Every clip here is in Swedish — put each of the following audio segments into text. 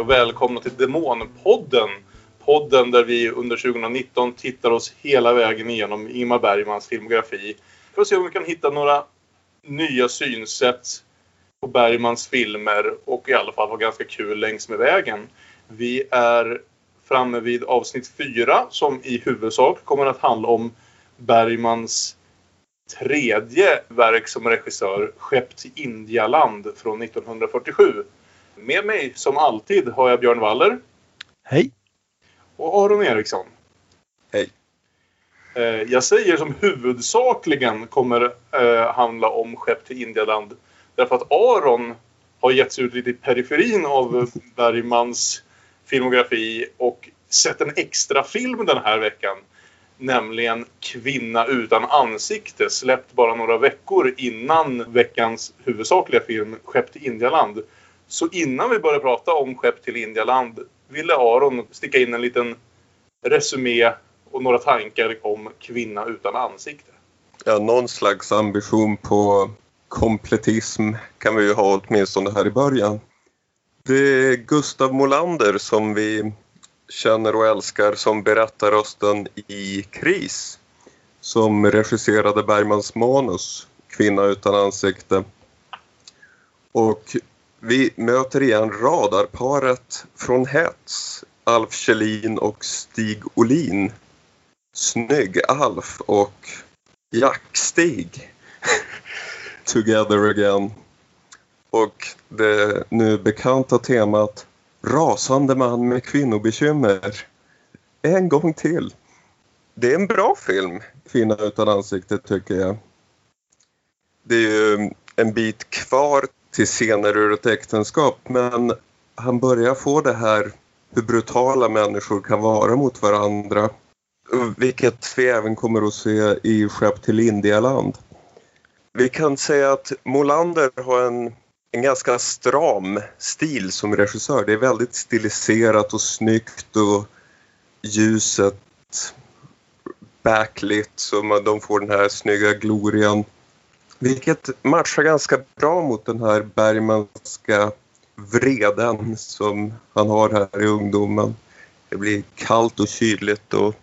och välkomna till Demonpodden. Podden där vi under 2019 tittar oss hela vägen igenom Ingmar Bergmans filmografi för att se om vi kan hitta några nya synsätt på Bergmans filmer och i alla fall ha ganska kul längs med vägen. Vi är framme vid avsnitt fyra som i huvudsak kommer att handla om Bergmans tredje verk som regissör, Skepp till Indialand från 1947. Med mig som alltid har jag Björn Waller. Hej. Och Aron Eriksson. Hej. Eh, jag säger som huvudsakligen kommer eh, handla om Skepp till Indialand. Därför att Aron har gett sig ut lite i periferin av Bergmans filmografi och sett en extra film den här veckan. Nämligen Kvinna utan ansikte släppt bara några veckor innan veckans huvudsakliga film Skepp till Indialand. Så innan vi börjar prata om Skepp till Indialand ville Aron sticka in en liten resumé och några tankar om Kvinna utan ansikte. Ja, någon slags ambition på kompletism kan vi ju ha åtminstone här i början. Det är Gustav Molander som vi känner och älskar som berättarrösten i Kris som regisserade Bergmans manus Kvinna utan ansikte. Och vi möter igen radarparet från Hets, Alf Kjellin och Stig Olin. Snygg-Alf och Jack-Stig. Together again. Och det nu bekanta temat Rasande man med kvinnobekymmer. En gång till. Det är en bra film, Kvinna utan ansikte, tycker jag. Det är ju en bit kvar till scener ur ett äktenskap men han börjar få det här hur brutala människor kan vara mot varandra. Vilket vi även kommer att se i Skepp till Indialand. Vi kan säga att Molander har en, en ganska stram stil som regissör. Det är väldigt stiliserat och snyggt och ljuset backlit så de får den här snygga glorian. Vilket matchar ganska bra mot den här Bergmanska vreden som han har här i ungdomen. Det blir kallt och kyligt och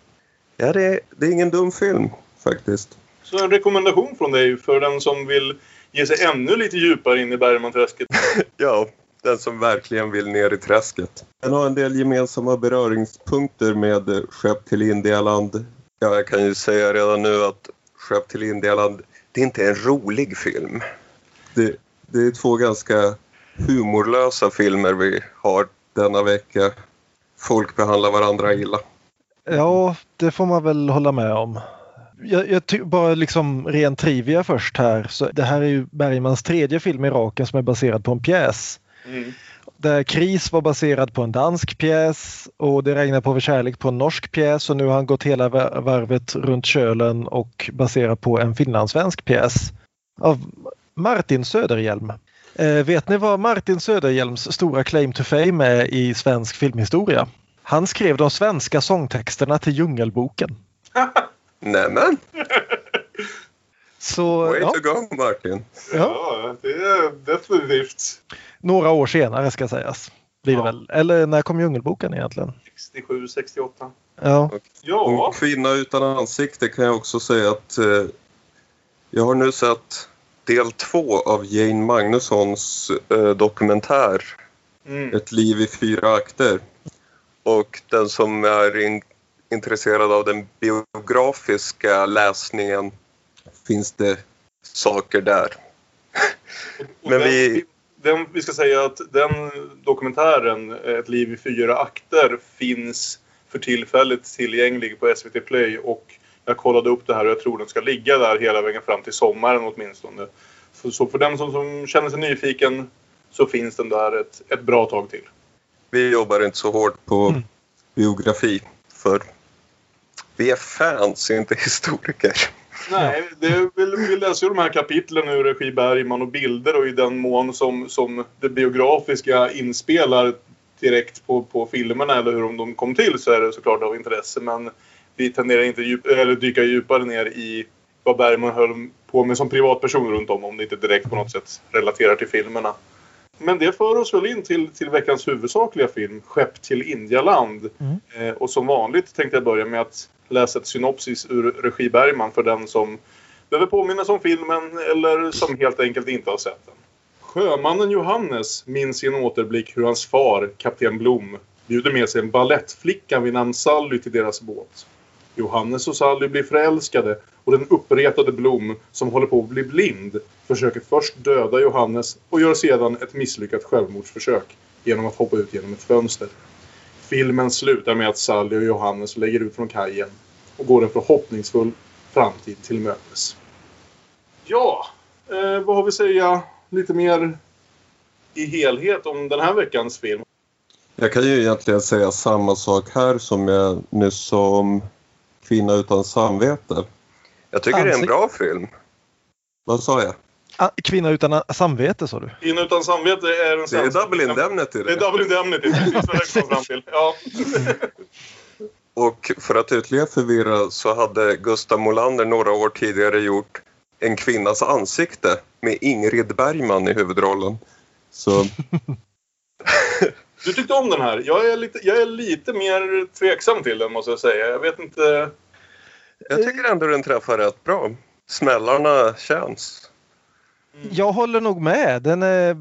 ja, det är, det är ingen dum film faktiskt. Så en rekommendation från dig för den som vill ge sig ännu lite djupare in i Bergmanträsket. ja, den som verkligen vill ner i träsket. Den har en del gemensamma beröringspunkter med Skepp till Indialand. Ja, jag kan ju säga redan nu att Skepp till Indialand, det är inte en rolig film. Det, det är två ganska humorlösa filmer vi har denna vecka. Folk behandlar varandra illa. Ja, det får man väl hålla med om. Jag, jag bara liksom ren trivia först här. Så det här är ju Bergmans tredje film i raken som är baserad på en pjäs. Mm. Där Kris var baserad på en dansk pjäs och Det regnar på vår kärlek på en norsk pjäs och nu har han gått hela varvet runt kölen och baserat på en finlandssvensk pjäs av Martin Söderhjelm. Eh, vet ni vad Martin Söderhjelms stora claim to fame är i svensk filmhistoria? Han skrev de svenska sångtexterna till Djungelboken. Nämen! Så, Way ja. to go Martin! Ja. ja, det är definitivt. Några år senare ska sägas. Blir ja. det väl. Eller när kom Djungelboken egentligen? 67, 68. Ja. Och, ja. Och Kvinna utan ansikte kan jag också säga att eh, jag har nu sett del två av Jane Magnussons eh, dokumentär mm. Ett liv i fyra akter. Och den som är in, intresserad av den biografiska läsningen finns det saker där. Och Men den, vi... Den, vi ska säga att den dokumentären, Ett liv i fyra akter, finns för tillfället tillgänglig på SVT Play och jag kollade upp det här och jag tror den ska ligga där hela vägen fram till sommaren åtminstone. Så, så för den som, som känner sig nyfiken så finns den där ett, ett bra tag till. Vi jobbar inte så hårt på mm. biografi för vi är fans, inte historiker. Nej, det, vi, vi läser ju de här kapitlen ur regi Bergman och bilder och i den mån som, som det biografiska inspelar direkt på, på filmerna eller hur de kom till så är det såklart av intresse. Men vi tenderar inte djup, eller dyka djupare ner i vad Bergman höll på med som privatperson runt om om det inte direkt på något sätt relaterar till filmerna. Men det för oss väl in till, till veckans huvudsakliga film, Skepp till Indialand. Mm. Eh, och som vanligt tänkte jag börja med att läsa ett synopsis ur regi Bergman för den som behöver påminnas om filmen eller som helt enkelt inte har sett den. Sjömannen Johannes minns i en återblick hur hans far, kapten Blom, bjuder med sig en ballettflicka vid namn Sally till deras båt. Johannes och Sally blir förälskade och den uppretade Blom, som håller på att bli blind, försöker först döda Johannes och gör sedan ett misslyckat självmordsförsök genom att hoppa ut genom ett fönster. Filmen slutar med att Sally och Johannes lägger ut från kajen och går en förhoppningsfull framtid till mötes. Ja, eh, vad har vi att säga lite mer i helhet om den här veckans film? Jag kan ju egentligen säga samma sak här som jag nyss sa om Kvinna utan samvete. Jag tycker det är en bra film. Vad sa jag? Ah, Kvinna utan samvete sa du? Kvinna utan samvete är en Det är Double Indemnity. Det är Double Indemnity, precis vad fram till. Ja. Och för att ytterligare förvirra så hade Gustav Molander några år tidigare gjort En kvinnas ansikte med Ingrid Bergman i huvudrollen. Så Du tyckte om den här. Jag är, lite, jag är lite mer tveksam till den måste jag säga. Jag vet inte... jag tycker ändå den träffar rätt bra. Smällarna känns. Mm. Jag håller nog med. Den är,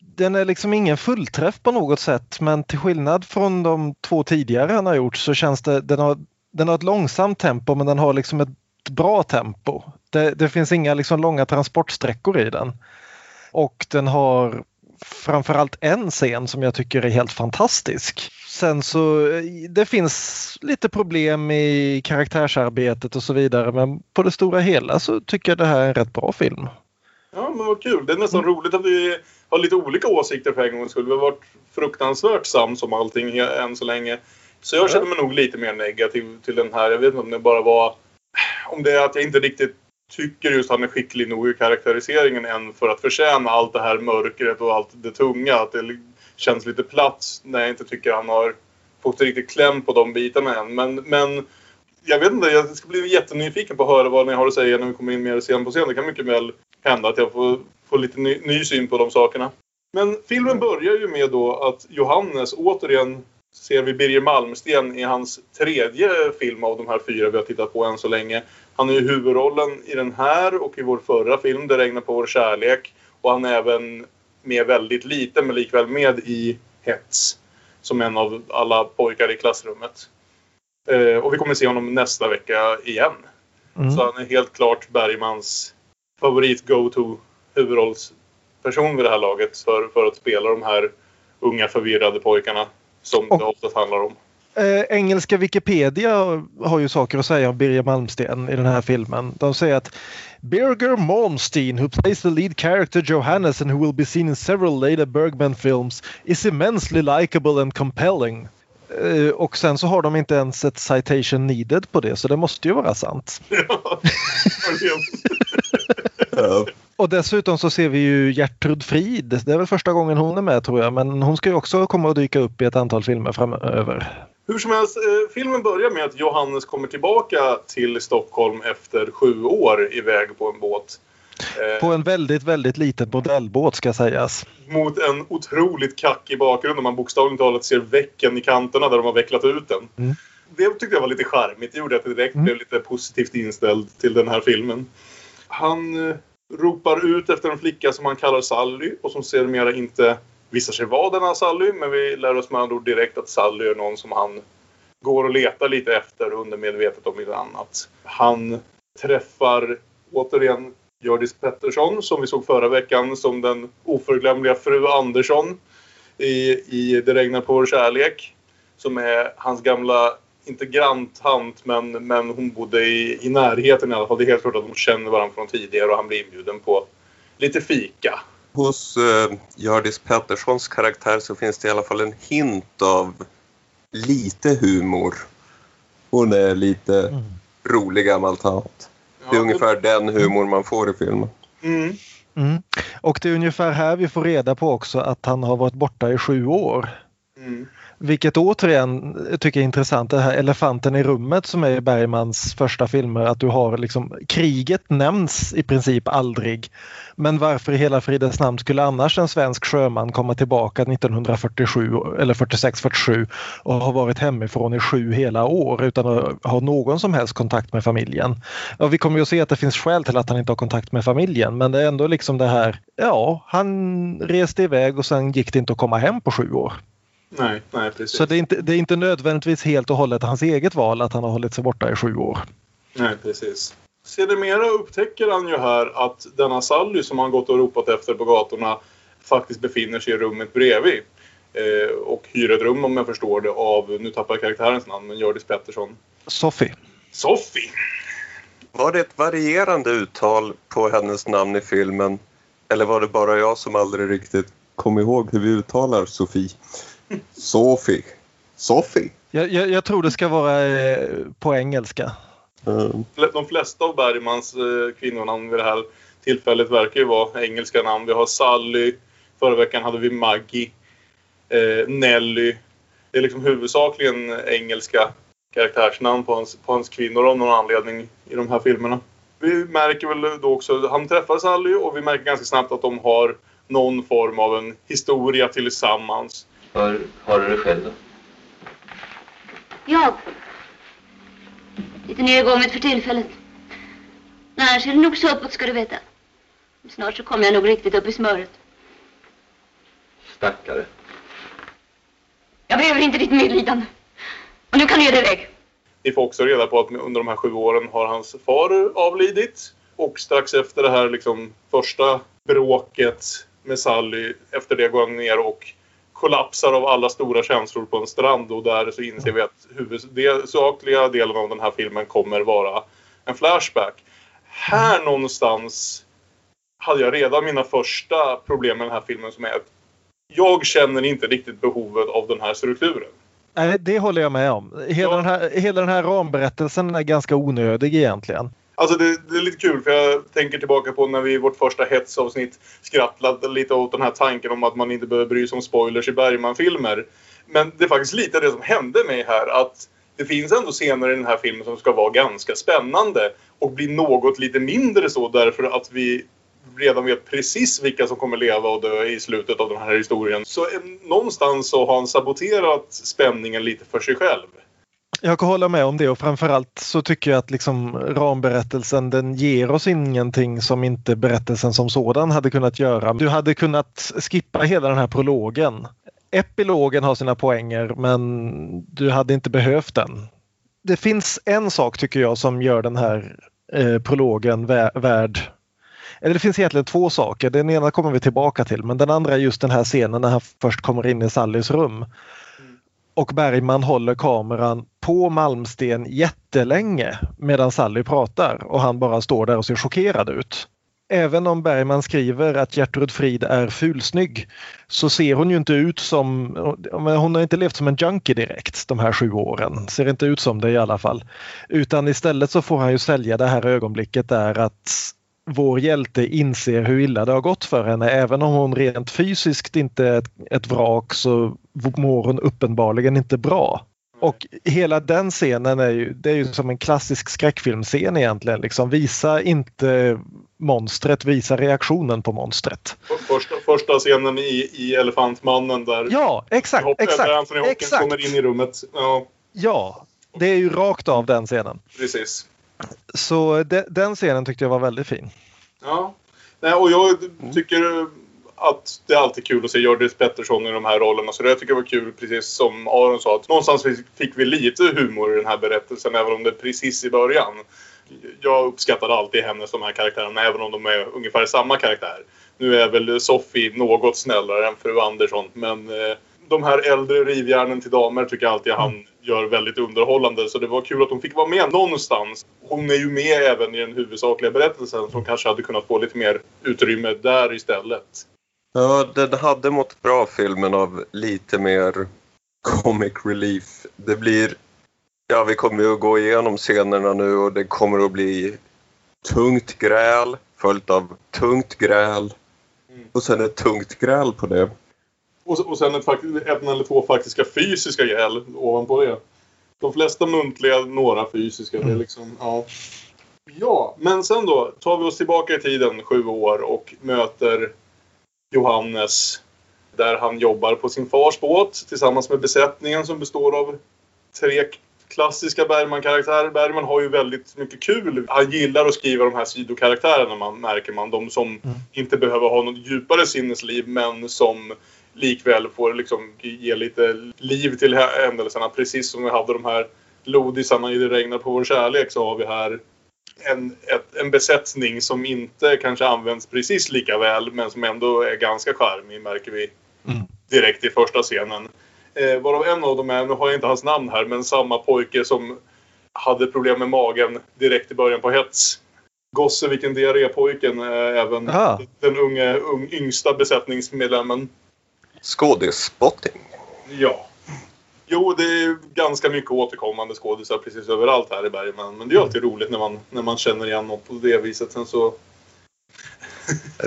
den är liksom ingen fullträff på något sätt men till skillnad från de två tidigare han har gjort så känns det, den har, den har ett långsamt tempo men den har liksom ett bra tempo. Det, det finns inga liksom långa transportsträckor i den. Och den har framförallt en scen som jag tycker är helt fantastisk. Sen så det finns lite problem i karaktärsarbetet och så vidare men på det stora hela så tycker jag det här är en rätt bra film. Ja, men vad kul. Det är nästan roligt att vi har lite olika åsikter för en gångs skull. Vi har varit fruktansvärt sams om allting än så länge. Så jag känner mig nog lite mer negativ till den här. Jag vet inte om det bara var... Om det är att jag inte riktigt tycker just han är skicklig nog i karaktäriseringen än för att förtjäna allt det här mörkret och allt det tunga. Att det känns lite platt när jag inte tycker han har fått riktigt kläm på de bitarna än. Men, men jag vet inte, jag ska bli jättenyfiken på att höra vad ni har att säga när vi kommer in mer scen på scen. Det kan mycket väl hända att jag får, får lite ny, ny syn på de sakerna. Men filmen börjar ju med då att Johannes återigen ser vi Birger Malmsten i hans tredje film av de här fyra vi har tittat på än så länge. Han är ju huvudrollen i den här och i vår förra film Det regnar på vår kärlek. Och han är även med väldigt lite men likväl med i Hets. Som en av alla pojkar i klassrummet. Eh, och vi kommer se honom nästa vecka igen. Mm. Så han är helt klart Bergmans favorit go-to huvudrollsperson vid det här laget för, för att spela de här unga förvirrade pojkarna som Och- det oftast handlar om. Eh, engelska Wikipedia har ju saker att säga om Birger Malmsten i den här filmen. De säger att Birger Malmsteen, who plays the lead character Johannes and who will be seen in several later Bergman films, is immensely likable and compelling. Eh, och sen så har de inte ens ett citation needed på det så det måste ju vara sant. Ja. Och dessutom så ser vi ju Gertrud Frid. Det är väl första gången hon är med tror jag men hon ska ju också komma att dyka upp i ett antal filmer framöver. Hur som helst, eh, filmen börjar med att Johannes kommer tillbaka till Stockholm efter sju år iväg på en båt. Eh, På en väldigt, väldigt liten modellbåt ska sägas. Mot en otroligt kackig bakgrund där man bokstavligt talat ser vecken i kanterna där de har vecklat ut den. Mm. Det tyckte jag var lite charmigt. Det gjorde att jag direkt Mm. blev lite positivt inställd till den här filmen. Han eh, ropar ut efter en flicka som han kallar Sally och som sedermera inte visar sig vara denna Sally. Men vi lär oss med andra ord direkt att Sally är någon som han går och letar lite efter undermedvetet om inte annat. Han träffar återigen Hjördis Pettersson som vi såg förra veckan som den oförglömliga fru Andersson i, i Det regnar på vår kärlek. Som är hans gamla, inte granntant, men, men hon bodde i, i närheten i alla fall. Det är helt klart att de känner varandra från tidigare och han blir inbjuden på lite fika. Hos uh, Hjördis Petterssons karaktär så finns det i alla fall en hint av lite humor. Hon är lite Mm. rolig gammal tant. Det är ungefär den humor man får i filmen. Mm. Mm. Och det är ungefär här vi får reda på också att han har varit borta i sju år. Mm. Vilket återigen tycker jag är intressant, det här elefanten i rummet som är i Bergmans första filmer, att du har liksom kriget nämns i princip aldrig. Men varför i hela fridens namn skulle annars en svensk sjöman komma tillbaka 1947 eller 46-47 och ha varit hemifrån i sju hela år utan att ha någon som helst kontakt med familjen. Och vi kommer ju att se att det finns skäl till att han inte har kontakt med familjen men det är ändå liksom det här, ja, han reste iväg och sen gick det inte att komma hem på sju år. Nej, nej precis. Så det är, inte, det är inte nödvändigtvis helt och hållet hans eget val att han har hållit sig borta i sju år. Nej, precis. Sedermera upptäcker han ju här att denna Sally som han gått och ropat efter på gatorna faktiskt befinner sig i rummet bredvid. Eh, och hyr ett rum om jag förstår det av, nu tappar jag karaktärens namn, men Hjördis Pettersson. Sofie. Sofie! Var det ett varierande uttal på hennes namn i filmen? Eller var det bara jag som aldrig riktigt kom ihåg hur vi uttalar Sofie? Sophie. Sophie? Jag, jag, jag, tror det ska vara eh, på engelska. Mm. De flesta av Bergmans eh, kvinnonamn vid det här tillfället verkar ju vara engelska namn. Vi har Sally, förra veckan hade vi Maggie, eh, Nelly. Det är liksom huvudsakligen engelska karaktärsnamn på hans, på hans kvinnor av någon anledning i de här filmerna. Vi märker väl då också, han träffar Sally och vi märker ganska snabbt att de har någon form av en historia tillsammans. Hur har du det själv då? Jag? Lite nedgånget för tillfället. Men annars är det nog så uppåt ska du veta. Snart så kommer jag nog riktigt upp i smöret. Stackare. Jag behöver inte ditt medlidande. Och nu kan du ge dig iväg. Vi får också reda på att under de här sju åren har hans far avlidit. Och strax efter det här liksom första bråket med Sally, efter det går han ner och kollapsar av alla stora känslor på en strand och där så inser vi att huvudsakliga delen av den här filmen kommer vara en flashback. Här någonstans hade jag redan mina första problem med den här filmen som är att jag känner inte riktigt behovet av den här strukturen. Nej, det håller jag med om. Hela, ja. den, här, hela den här ramberättelsen är ganska onödig egentligen. Alltså det, det, är lite kul för jag tänker tillbaka på när vi i vårt första hetsavsnitt skrattade lite åt den här tanken om att man inte behöver bry sig om spoilers i Bergman-filmer. Men det är faktiskt lite det som hände mig här att det finns ändå scener i den här filmen som ska vara ganska spännande och bli något lite mindre så därför att vi redan vet precis vilka som kommer leva och dö i slutet av den här historien. Så eh, någonstans så har han saboterat spänningen lite för sig själv. Jag kan hålla med om det och framförallt så tycker jag att liksom ramberättelsen den ger oss ingenting som inte berättelsen som sådan hade kunnat göra. Du hade kunnat skippa hela den här prologen. Epilogen har sina poänger men du hade inte behövt den. Det finns en sak tycker jag som gör den här eh, prologen värd eller det finns egentligen två saker. Den ena kommer vi tillbaka till men den andra är just den här scenen när han först kommer in i Sallys rum och Bergman håller kameran på Malmsten jättelänge medan Sally pratar och han bara står där och ser chockerad ut. Även om Bergman skriver att Gertrud Frid är fulsnygg så ser hon ju inte ut som, hon har inte levt som en junkie direkt de här sju åren, ser inte ut som det i alla fall. Utan istället så får han ju sälja det här ögonblicket där att vår hjälte inser hur illa det har gått för henne. Även om hon rent fysiskt inte är ett, ett vrak så mår hon uppenbarligen inte bra. Och hela den scenen är ju, det är ju som en klassisk skräckfilmscen egentligen. Liksom, visa inte monstret, visa reaktionen på monstret. Första, första scenen i, i Elefantmannen där Ja, exakt. Hopp, exakt, där Anthony Hopkins exakt. kommer in i rummet. Ja. ja, det är ju rakt av den scenen. Precis. Så de, den scenen tyckte jag var väldigt fin. Ja. Nej, och jag tycker att det är alltid kul att se Hjördis Pettersson i de här rollerna. Så det jag tycker jag var kul, precis som Aron sa, att någonstans fick vi lite humor i den här berättelsen, även om det är precis i början. Jag uppskattade alltid henne som de här karaktärerna, även om de är ungefär samma karaktär. Nu är väl Sofie något snällare än fru Andersson, men eh, de här äldre rivjärnen till damer tycker jag alltid han gör väldigt underhållande. Så det var kul att hon fick vara med någonstans. Hon är ju med även i den huvudsakliga berättelsen som kanske hade kunnat få lite mer utrymme där istället. Ja, den hade mått bra filmen av lite mer comic relief. Det blir... Ja, vi kommer ju att gå igenom scenerna nu och det kommer att bli tungt gräl följt av tungt gräl och sen ett tungt gräl på det. Och, och sen ett, en eller två faktiska fysiska ihjäl ovanpå det. De flesta muntliga, några fysiska. Det är mm. liksom, ja. ja, men sen då tar vi oss tillbaka i tiden sju år och möter Johannes där han jobbar på sin fars båt tillsammans med besättningen som består av tre klassiska Bergman-karaktärer. Bergman har ju väldigt mycket kul. Han gillar att skriva de här sidokaraktärerna man, märker man. De som mm. inte behöver ha något djupare sinnesliv men som likväl får liksom ge lite liv till händelserna. Precis som vi hade de här lodisarna i Det regnar på vår kärlek så har vi här en, ett, en besättning som inte kanske används precis lika väl men som ändå är ganska charmig märker vi mm. direkt i första scenen. Eh, varav en av dem är, nu har jag inte hans namn här, men samma pojke som hade problem med magen direkt i början på hets. Gosse vilken diarrépojken är även Aha. den unge, un, yngsta besättningsmedlemmen. Skådisspotting. Ja. Jo, det är ganska mycket återkommande skådisar precis överallt här i Bergman. Men det är alltid roligt när man, när man känner igen något på det viset. Sen så...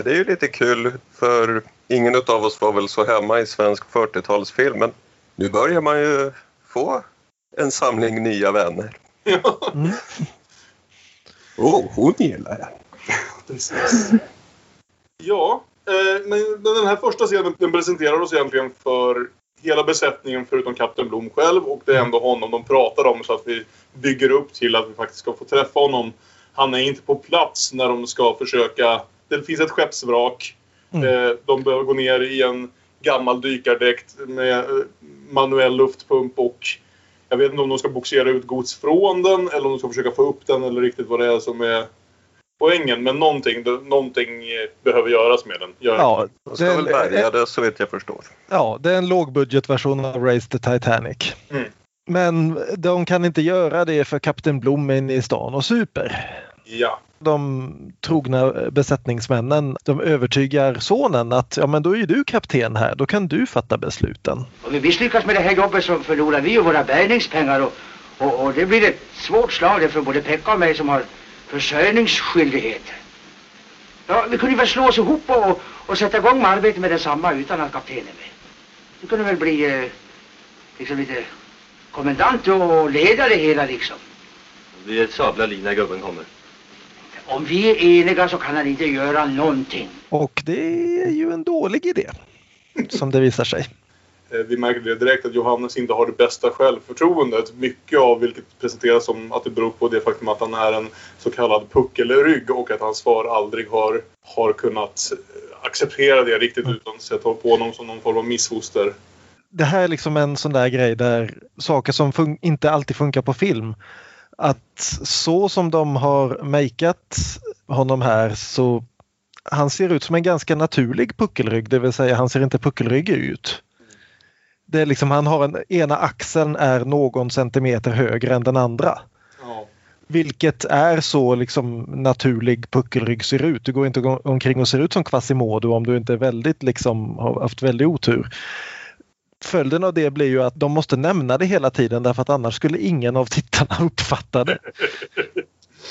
det är ju lite kul för ingen av oss var väl så hemma i svensk 40-talsfilm. Men nu börjar man ju få en samling nya vänner. Ja. Mm. Oh, hon gillar jag. Precis. Ja, men den här första scenen den presenterar oss egentligen för hela besättningen förutom Kapten Blom själv och det är ändå honom de pratar om så att vi bygger upp till att vi faktiskt ska få träffa honom. Han är inte på plats när de ska försöka... Det finns ett skeppsvrak. Mm. Eh, de behöver gå ner i en gammal dykardräkt med eh, manuell luftpump och jag vet inte om de ska boxera ut gods från den eller om de ska försöka få upp den eller riktigt vad det är som är poängen. Men någonting, någonting behöver göras med den. Gör ja, de ska väl bärga det så vet jag förstår. Ja, det är en lågbudgetversion av Race the Titanic. Mm. Men de kan inte göra det för Kapten Blom är inne i stan och super. Ja de trogna besättningsmännen de övertygar sonen att ja men då är ju du kapten här, då kan du fatta besluten. Om vi misslyckas med det här jobbet så förlorar vi ju våra bärgningspengar och, och, och det blir ett svårt slag för både Pekka och mig som har försörjningsskyldighet. Ja, vi kunde väl slå oss ihop och, och sätta igång med arbetet med detsamma utan att kaptenen med. Du kunde väl bli eh, liksom lite kommendant och leda det hela liksom. Vi är ett sabla liv när gubben kommer. Om vi är eniga så kan han inte göra någonting. Och det är ju en dålig idé. Som det visar sig. Eh, vi märker det direkt att Johannes inte har det bästa självförtroendet. Mycket av vilket presenteras som att det beror på det faktum att han är en så kallad puckelrygg och att hans far aldrig har, har kunnat eh, acceptera det riktigt mm. utan sätta på honom som någon form av missfoster. Det här är liksom en sån där grej där saker som inte alltid funkar på film att så som de har makeat honom här så han ser ut som en ganska naturlig puckelrygg, det vill säga han ser inte puckelryggig ut. Det är liksom, han har en, ena axeln är någon centimeter högre än den andra. Ja. Vilket är så liksom naturlig puckelrygg ser ut. Du går inte omkring och ser ut som Quasimodo om du inte är väldigt liksom, har haft väldigt otur följden av det blir ju att de måste nämna det hela tiden därför att annars skulle ingen av tittarna uppfatta det.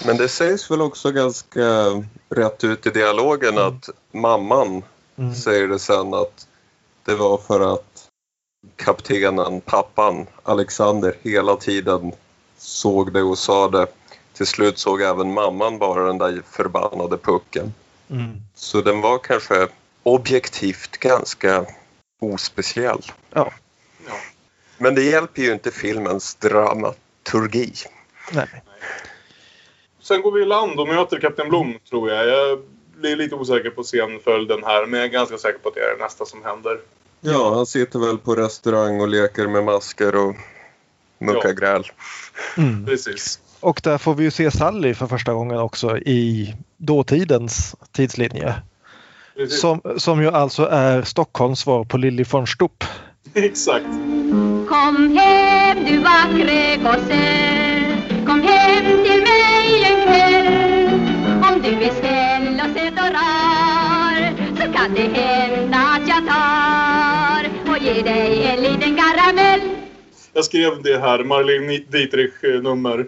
Men det sägs väl också ganska rätt ut i dialogen mm. att mamman mm. säger det sen att det var för att kaptenen, pappan, Alexander hela tiden såg det och sa det. Till slut såg även mamman bara den där förbannade pucken. Mm. Så den var kanske objektivt ganska ospeciell. Ja. ja. Men det hjälper ju inte filmens dramaturgi. Nej. Sen går vi i land och möter Kapten Blom, tror jag. Jag blir lite osäker på scenföljden här, men jag är ganska säker på att det är det nästa som händer. Ja, han sitter väl på restaurang och leker med masker och muckar ja. gräl. Mm. Precis. Och där får vi ju se Sally för första gången också i dåtidens tidslinje. Som, som ju alltså är Stockholms svar på Lilly von Stupp. Exakt. Kom hem du vackre gosse Kom hem till mig en kväll Om du är snäll och söt och rar Så kan det hända att jag tar Ger dig en liten karamell Jag skrev det här, Marlene Dietrich-nummer.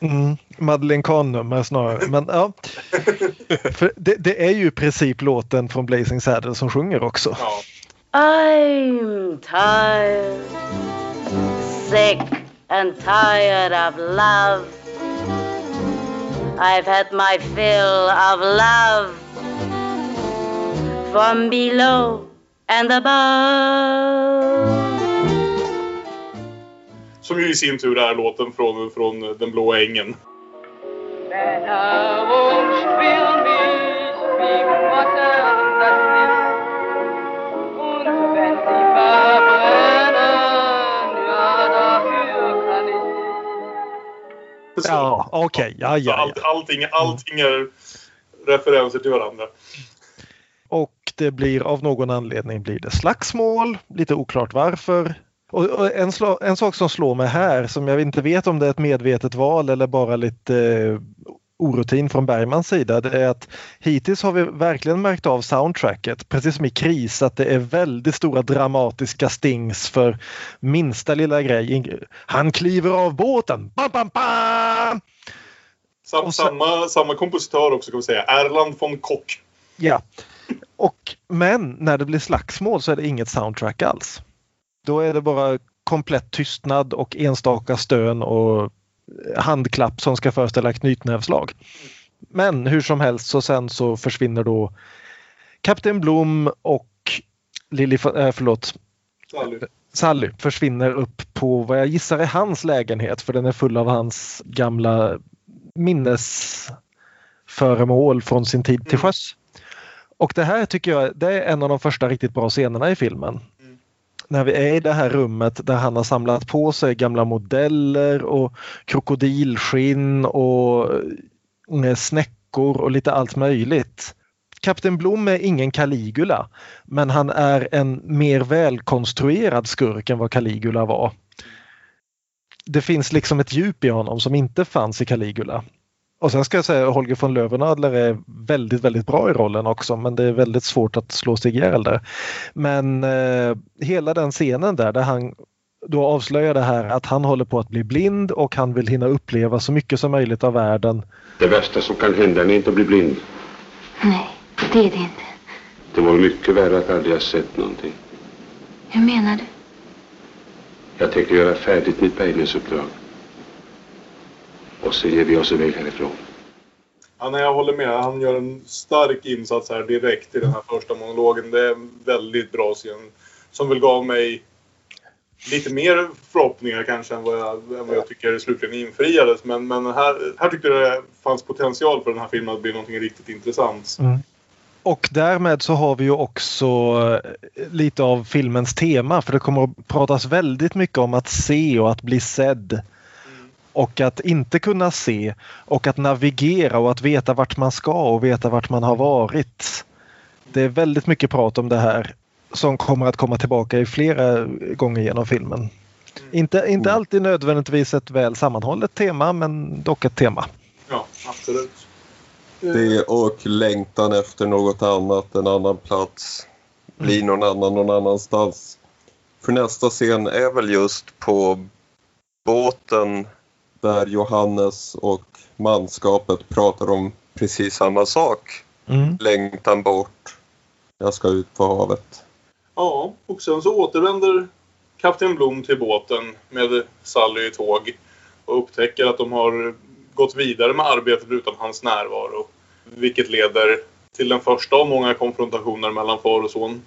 Mm, Madeleine Kahn-nummer snarare. Men, ja. För det, det, är ju i princip låten från Blazing Saddles som sjunger också. Ja. I'm tired, sick and tired of love. I've had my fill of love from below and above. Som ju i sin tur är låten från, från Den blåa ängen. Ja, okej. Ja, ja, Allt, ja. allting, allting är referenser till varandra. Och det blir av någon anledning blir det slagsmål. Lite oklart varför. Och, och en, en sak som slår mig här som jag inte vet om det är ett medvetet val eller bara lite eh, orutin från Bergmans sida. Det är att hittills har vi verkligen märkt av soundtracket, precis som i Kris, att det är väldigt stora dramatiska stings för minsta lilla grej. Han kliver av båten! Bam, bam, bam! Sam, Och sen- samma, samma kompositör också kan vi säga. Erland von Kock. Ja. Och, men när det blir slagsmål så är det inget soundtrack alls. Då är det bara komplett tystnad och enstaka stön och handklapp som ska föreställa knytnävslag. Men hur som helst så sen så försvinner då Kapten Blom och Lily, äh, förlåt, Sally. Sally försvinner upp på vad jag gissar är hans lägenhet för den är full av hans gamla minnesföremål från sin tid till sjöss. Och det här tycker jag det är en av de första riktigt bra scenerna i filmen. Mm. När vi är i det här rummet där han har samlat på sig gamla modeller och krokodilskinn och eh, snäckor och lite allt möjligt. Kapten Blom är ingen Caligula men han är en mer välkonstruerad skurk än vad Caligula var. Det finns liksom ett djup i honom som inte fanns i Caligula. Och sen ska jag säga att Holger von Löwenadler är väldigt, väldigt bra i rollen också men det är väldigt svårt att slå sig ihjäl där. Men eh, hela den scenen där, där han då avslöjar det här att han håller på att bli blind och han vill hinna uppleva så mycket som möjligt av världen. Det värsta som kan hända är inte att bli blind. Nej, det är det inte. Det vore mycket värre att aldrig ha sett någonting. Hur menar du? Jag tänker göra färdigt mitt bärgningsuppdrag. Och så ger vi oss iväg härifrån. Ja, nej, jag håller med. Han gör en stark insats här direkt i den här första monologen. Det är en väldigt bra scen. Som väl gav mig lite mer förhoppningar kanske än vad jag, än vad jag tycker slutligen infriades. Men, men här, här tyckte jag det fanns potential för den här filmen att bli någonting riktigt intressant. Och därmed så har vi ju också eh, lite av filmens tema för det kommer att pratas väldigt mycket om att se och att bli sedd. Och att inte kunna se och att navigera och att veta vart man ska och veta vart man har varit. Det är väldigt mycket prat om det här som kommer att komma tillbaka i flera gånger genom filmen. Inte, inte alltid nödvändigtvis ett väl sammanhållet tema men dock ett tema. Ja, absolut. Det och längtan efter något annat, en annan plats. Bli någon annan någon annanstans. För nästa scen är väl just på båten där Johannes och manskapet pratar om precis samma sak. Mm. Längtan bort. Jag ska ut på havet. Ja, och sen så återvänder Kapten Blom till båten med Sally i tåg och upptäcker att de har gått vidare med arbetet utan hans närvaro. Vilket leder till den första av många konfrontationer mellan far och son.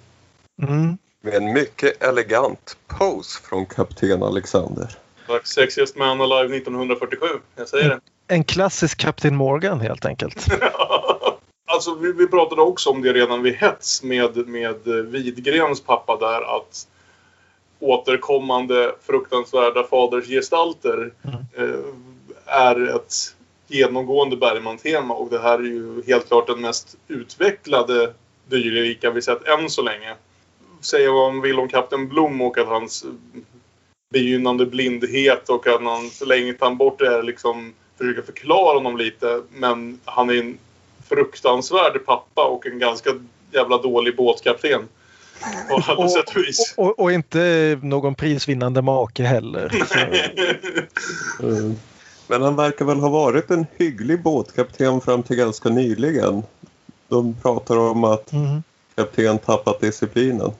Mm. Med en mycket elegant pose från kapten Alexander. Dags Sexiest Man Alive 1947. Jag säger det. En klassisk Kapten Morgan helt enkelt. Alltså, vi, vi pratade också om det redan vid hets med, med Widgrens pappa där att återkommande fruktansvärda fadersgestalter eh, är ett genomgående Bergman-tema och det här är ju helt klart den mest utvecklade dyrlika vi sett än så länge. Säga vad man vill om Kapten Blom och att hans begynnande blindhet och att hans längtan bort är liksom försöka förklara honom lite men han är en fruktansvärd pappa och en ganska jävla dålig båtkapten. På alla Och- sätt och vis. Och, och, och inte någon prisvinnande make heller. Så, Mm. Men han verkar väl ha varit en hygglig båtkapten fram till ganska nyligen. De pratar om att mm. kapten tappat disciplinen.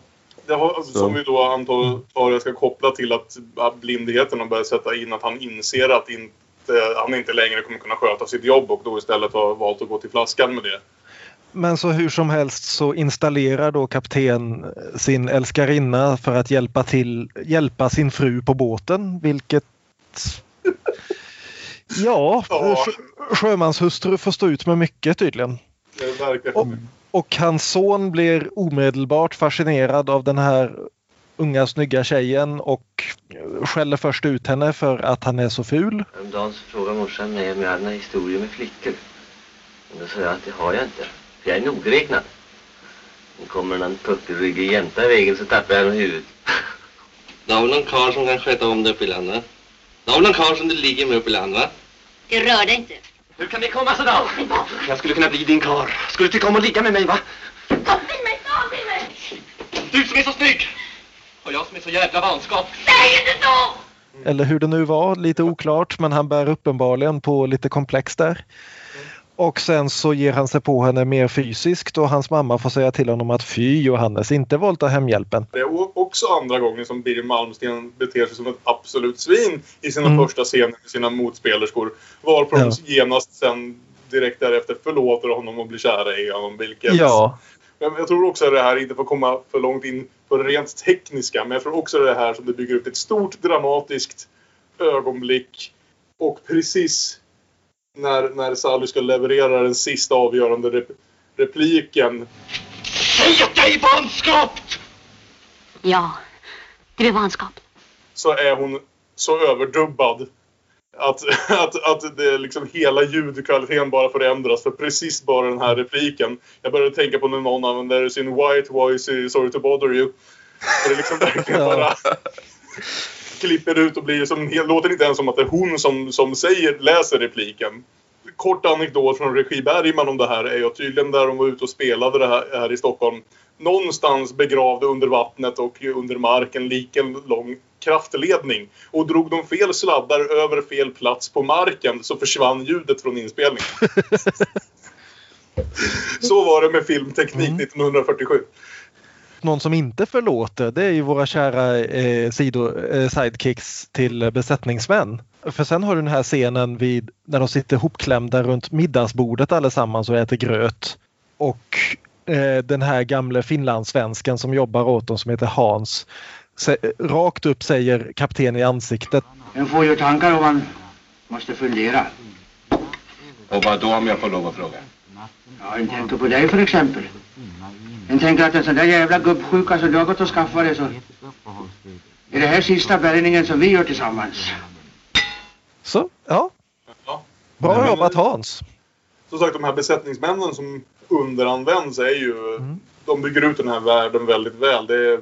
Det har, som vi då antar jag ska koppla till att blindheten har börjat sätta in att han inser att inte, han inte längre kommer kunna sköta sitt jobb och då istället har valt att gå till flaskan med det. Men så hur som helst så installerar då kapten sin älskarinna för att hjälpa till, hjälpa sin fru på båten, vilket Ja, ja. sjömanshustru får stå ut med mycket tydligen. Och, och hans son blir omedelbart fascinerad av den här unga snygga tjejen och skäller först ut henne för att han är så ful. Häromdagen så frågade morsan mig om jag hade några historier med flickor. Men då sa jag att det har jag inte. För jag är nogräknad. Nu kommer en puckelryggig jänta i vägen så tappar jag huvudet. Du har väl någon karl som kan sköta om det uppe i landet? Du har väl någon karl som du ligger med uppe i landet va? Det rör dig inte. Hur kan det komma så då? Jag skulle kunna bli din kar. Skulle du tycka om att ligga med mig va? Kom till mig, kom till mig! Du som är så snygg! Och jag som är så jävla vanskap. Säg inte så! Eller hur det nu var, lite oklart men han bär uppenbarligen på lite komplex där. Och sen så ger han sig på henne mer fysiskt och hans mamma får säga till honom att fy Johannes, inte våldta hemhjälpen. Det är också andra gången som Birger Malmsten beter sig som ett absolut svin i sina mm. första scener med sina motspelerskor. Varpå ja. de genast sen direkt därefter förlåter honom och blir kära i honom. Vilket ja. Men jag tror också att det här inte får komma för långt in på det rent tekniska. Men jag tror också att det här som det bygger upp ett stort dramatiskt ögonblick. Och precis när, när Sally ska leverera den sista avgörande rep repliken. Säg att jag är vanskap! Ja, det är vanskap. Så är hon så överdubbad. Att, att, att det liksom hela ljudkvaliteten bara förändras för precis bara den här repliken. Jag började tänka på när någon använder sin white voice i Sorry to bother you. Och det liksom verkligen bara klipper ut och blir som, låter inte ens som att det är hon som, som säger, läser repliken. Kort anekdot från Regi Bergman om det här är ju tydligen där de var ute och spelade det här, här i Stockholm. Någonstans begravde under vattnet och under marken lik en lång kraftledning. Och drog de fel sladdar över fel plats på marken så försvann ljudet från inspelningen. så var det med filmteknik mm. 1947 någon som inte förlåter det är ju våra kära eh, sido, eh, sidekicks till besättningsmän. För sen har du den här scenen vid, när de sitter hopklämda runt middagsbordet allesammans och äter gröt. Och eh, den här gamle finlandssvensken som jobbar åt dem som heter Hans se, rakt upp säger kapten i ansiktet. En får ju tankar om man måste fundera. Och vad då om jag får lov att fråga? Ja, jag tänker på dig för exempel. Jag tänker att en sån där jävla gubbsjuka som du har gått och skaffat dig så... Är det här sista bärgningen som vi gör tillsammans? Så, ja. Bra jobbat Hans. Som sagt, de här besättningsmännen som underanvänds är ju... Mm. De bygger ut den här världen väldigt väl. Det är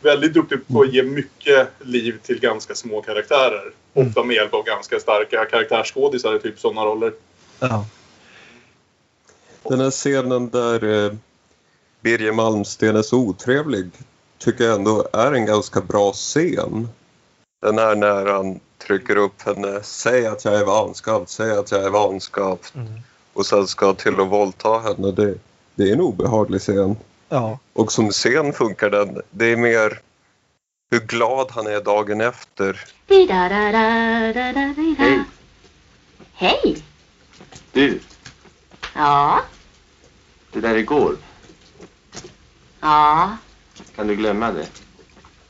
väldigt duktigt på att ge mycket liv till ganska små karaktärer. Mm. Ofta med hjälp av ganska starka karaktärsskådisar i typ sådana roller. Ja. Den här scenen där eh, Birger Malmsten är så otrevlig tycker jag ändå är en ganska bra scen. Den här när han trycker upp henne, säg att jag är vanskapt, säg att jag är vanskapt. Mm. Och sen ska till att våldta henne. Det, det är en obehaglig scen. Ja. Och som scen funkar den. Det är mer hur glad han är dagen efter. Hej. Hej. Du. Ja. Det där igår. Ja. Kan du glömma det?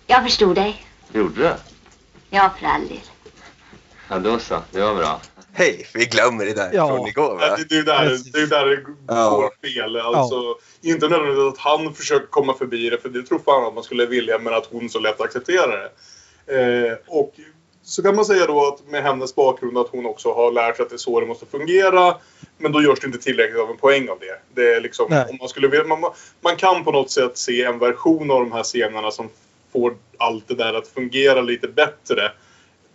Jag förstod dig. Gjorde du? Ja, för all del. Ja, då så. Det var bra. Hej, vi glömmer det där ja. från igår va? Det, det är där det, är där det går ja. fel. Alltså, ja. Inte nödvändigtvis att han försöker komma förbi det, för det tror fan att man skulle vilja, men att hon så lätt accepterar det. Eh, och så kan man säga då att med hennes bakgrund att hon också har lärt sig att det är så det måste fungera. Men då görs det inte tillräckligt av en poäng av det. det är liksom, om man, skulle, man, man kan på något sätt se en version av de här scenerna som får allt det där att fungera lite bättre.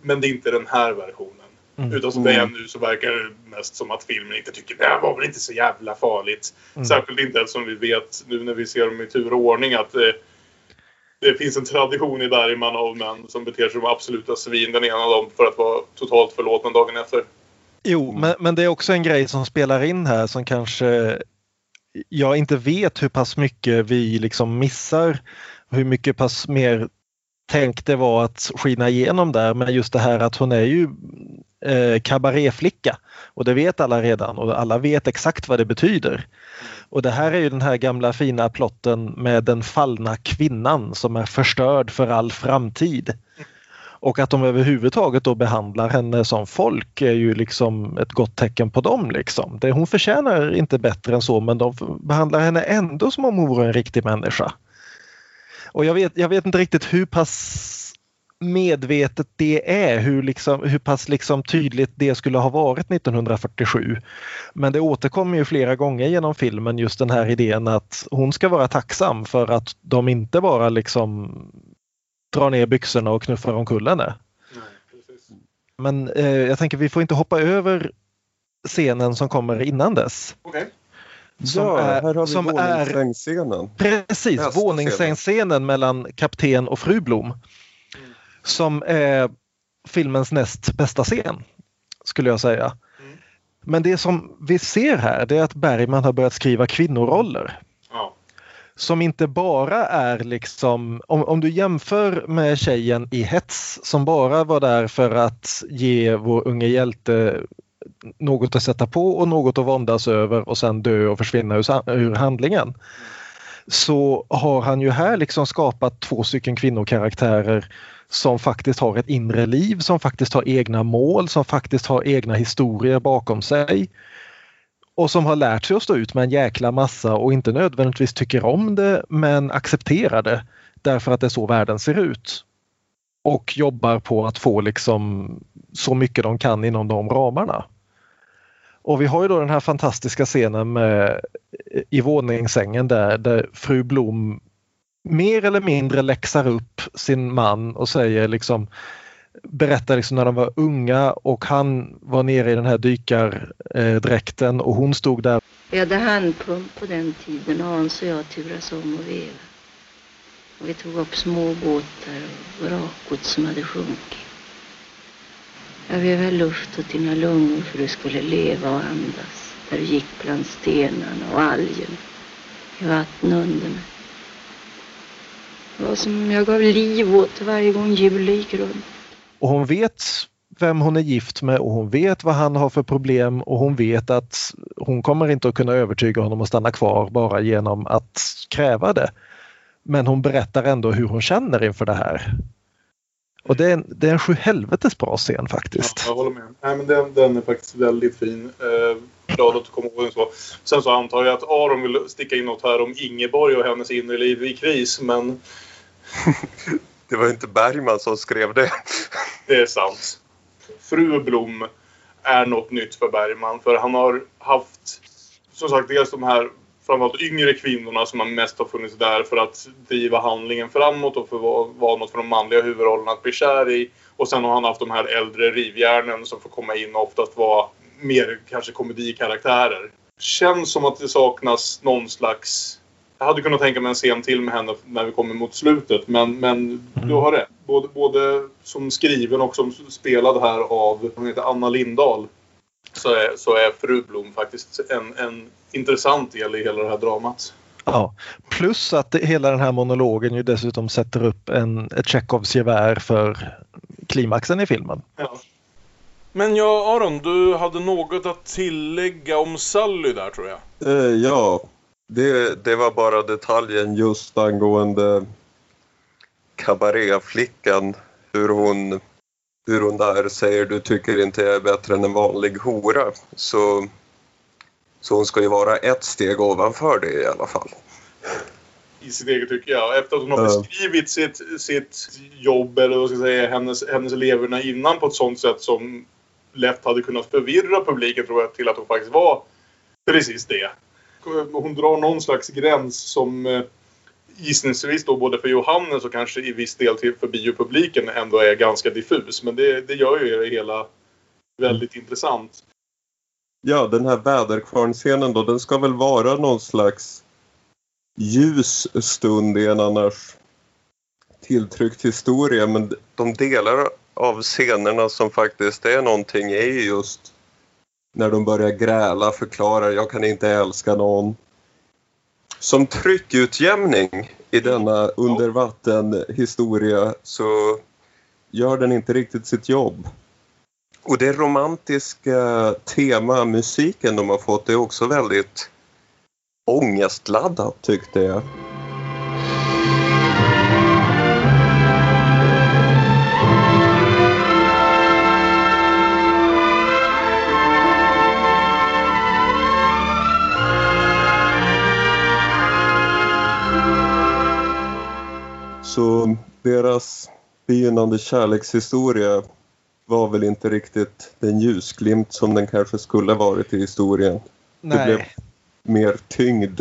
Men det är inte den här versionen. Mm. Utan som det är nu så verkar det mest som att filmen inte tycker det här var väl inte så jävla farligt. Mm. Särskilt inte eftersom vi vet nu när vi ser dem i tur och ordning att eh, det finns en tradition i Bergman av män som beter sig som absoluta svin. Den ena av dem för att vara totalt förlåten dagen efter. Jo, men, men det är också en grej som spelar in här som kanske jag inte vet hur pass mycket vi liksom missar hur mycket pass mer tänk det var att skina igenom där men just det här att hon är ju eh, kabaréflicka och det vet alla redan och alla vet exakt vad det betyder. Och det här är ju den här gamla fina plotten med den fallna kvinnan som är förstörd för all framtid. Och att de överhuvudtaget då behandlar henne som folk är ju liksom ett gott tecken på dem. Liksom. Det, hon förtjänar inte bättre än så men de behandlar henne ändå som om hon vore en riktig människa. Och jag vet, jag vet inte riktigt hur pass medvetet det är, hur, liksom, hur pass liksom tydligt det skulle ha varit 1947. Men det återkommer ju flera gånger genom filmen just den här idén att hon ska vara tacksam för att de inte bara liksom drar ner byxorna och knuffar omkull henne. Men eh, jag tänker vi får inte hoppa över scenen som kommer innan dess. Okay. Som ja, är, här har vi våningssängsscenen. Precis, våningssängsscenen mellan kapten och fru Blom. Som är filmens näst bästa scen, skulle jag säga. Mm. Men det som vi ser här det är att Bergman har börjat skriva kvinnoroller. Ja. Som inte bara är liksom, om, om du jämför med tjejen i Hets som bara var där för att ge vår unge hjälte något att sätta på och något att våndas över och sen dö och försvinna ur, handlingen. Så har han ju här liksom skapat två stycken kvinnokaraktärer som faktiskt har ett inre liv, som faktiskt har egna mål, som faktiskt har egna historier bakom sig. Och som har lärt sig att stå ut med en jäkla massa och inte nödvändigtvis tycker om det men accepterar det därför att det är så världen ser ut. Och jobbar på att få liksom så mycket de kan inom de ramarna. Och vi har ju då den här fantastiska scenen med, eh, i våningssängen där, där fru Blom mer eller mindre läxar upp sin man och säger liksom berättar liksom när de var unga och han var nere i den här dykardräkten och hon stod där. Vi hade handpump på den tiden och Hans och jag turas om att veva. Och vi tog upp små båtar och vrakgods som hade sjunkit. Jag vevade luft åt dina lungor för du skulle leva och andas. Där du gick bland stenarna och algerna i vatten under mig. Det var som om jag gav liv åt varje gång hjulet gick runt. Och hon vet vem hon är gift med och hon vet vad han har för problem och hon vet att hon kommer inte att kunna övertyga honom att stanna kvar bara genom att kräva det. Men hon berättar ändå hur hon känner inför det här. Och det är en, det är en sjuhelvetes bra scen faktiskt. Ja, jag håller med. Nej, men den, den är faktiskt väldigt fin. Eh, glad att du kommer ihåg den så. Sen så antar jag att Aron vill sticka in något här om Ingeborg och hennes inre liv i kris, men det var inte Bergman som skrev det. det är sant. Fru Blom är något nytt för Bergman, för han har haft som sagt dels de här framförallt yngre kvinnorna som han mest har funnits där för att driva handlingen framåt och för att vara något för de manliga huvudrollerna att bli kär i. Och sen har han haft de här äldre rivjärnen som får komma in och oftast vara mer kanske komedikaraktärer. Känns som att det saknas någon slags... Jag hade kunnat tänka mig en scen till med henne när vi kommer mot slutet men, men du har rätt. Både, både som skriven och som spelad här av hon heter Anna Lindahl så är, så är Fru Blom faktiskt en, en intressant del i hela det här dramat. Ja, plus att hela den här monologen ju dessutom sätter upp en, ett Tjechovs gevär för klimaxen i filmen. Ja. Men ja, Aron, du hade något att tillägga om Sally där tror jag. Eh, ja, det, det var bara detaljen just angående kabaréflickan. Hur hon hur hon där säger du tycker inte jag är bättre än en vanlig hora. Så, så hon ska ju vara ett steg ovanför det i alla fall. I sitt eget tycke, ja. Efter att hon har beskrivit sitt, sitt jobb eller vad ska jag säga, hennes, hennes eleverna innan på ett sånt sätt som lätt hade kunnat förvirra publiken tror jag till att hon faktiskt var precis det. Hon drar någon slags gräns som eh, gissningsvis då både för Johannes och kanske i viss del till för biopubliken ändå är ganska diffus. Men det, det gör ju det hela väldigt mm. intressant. Ja, den här väderkvarnscenen då, den ska väl vara någon slags ljus stund i en annars tilltryckt historia. Men de delar av scenerna som faktiskt är någonting är ju just när de börjar gräla, förklarar jag kan inte älska någon som tryckutjämning i denna undervattenhistoria så gör den inte riktigt sitt jobb. Och det romantiska tema musiken de har fått är också väldigt ångestladdat tyckte jag. Så deras begynnande kärlekshistoria var väl inte riktigt den ljusglimt som den kanske skulle varit i historien. Nej. Det blev mer tyngd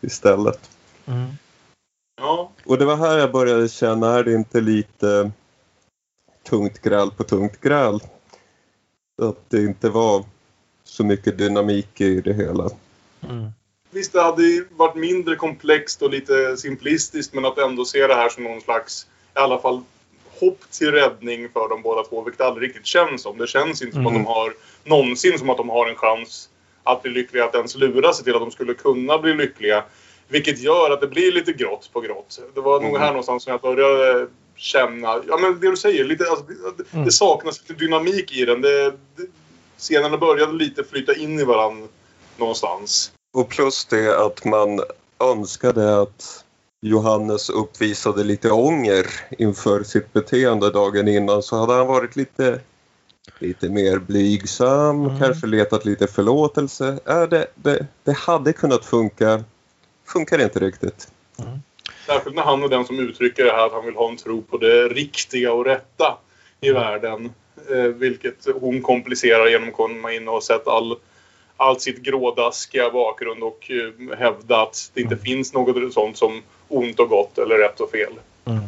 istället. Mm. Ja, Och det var här jag började känna, är det inte lite tungt gräl på tungt gräl? Att det inte var så mycket dynamik i det hela. Mm. Visst det hade ju varit mindre komplext och lite simplistiskt men att ändå se det här som någon slags, i alla fall hopp till räddning för de båda två, vilket det aldrig riktigt känns som. Det känns inte som att Mm. de har någonsin som att de har en chans att bli lyckliga, att ens lura sig till att de skulle kunna bli lyckliga. Vilket gör att det blir lite grått på grått. Det var nog Mm. här någonstans som jag började känna, ja men det du säger, lite, alltså, det, Mm. det saknas lite dynamik i den. Det, det, scenerna började lite flyta in i varandra någonstans. Och plus det att man önskade att Johannes uppvisade lite ånger inför sitt beteende dagen innan så hade han varit lite, lite mer blygsam, Mm. kanske letat lite förlåtelse. Äh, det, det, det hade kunnat funka. Funkar inte riktigt. Särskilt när han är den som uttrycker det här att han vill ha en tro på det riktiga och rätta i världen. Eh, vilket hon komplicerar genom att komma in och sett all, allt sitt grådaskiga bakgrund och eh, hävda att det inte finns något sånt som ont och gott eller rätt och fel. Mm.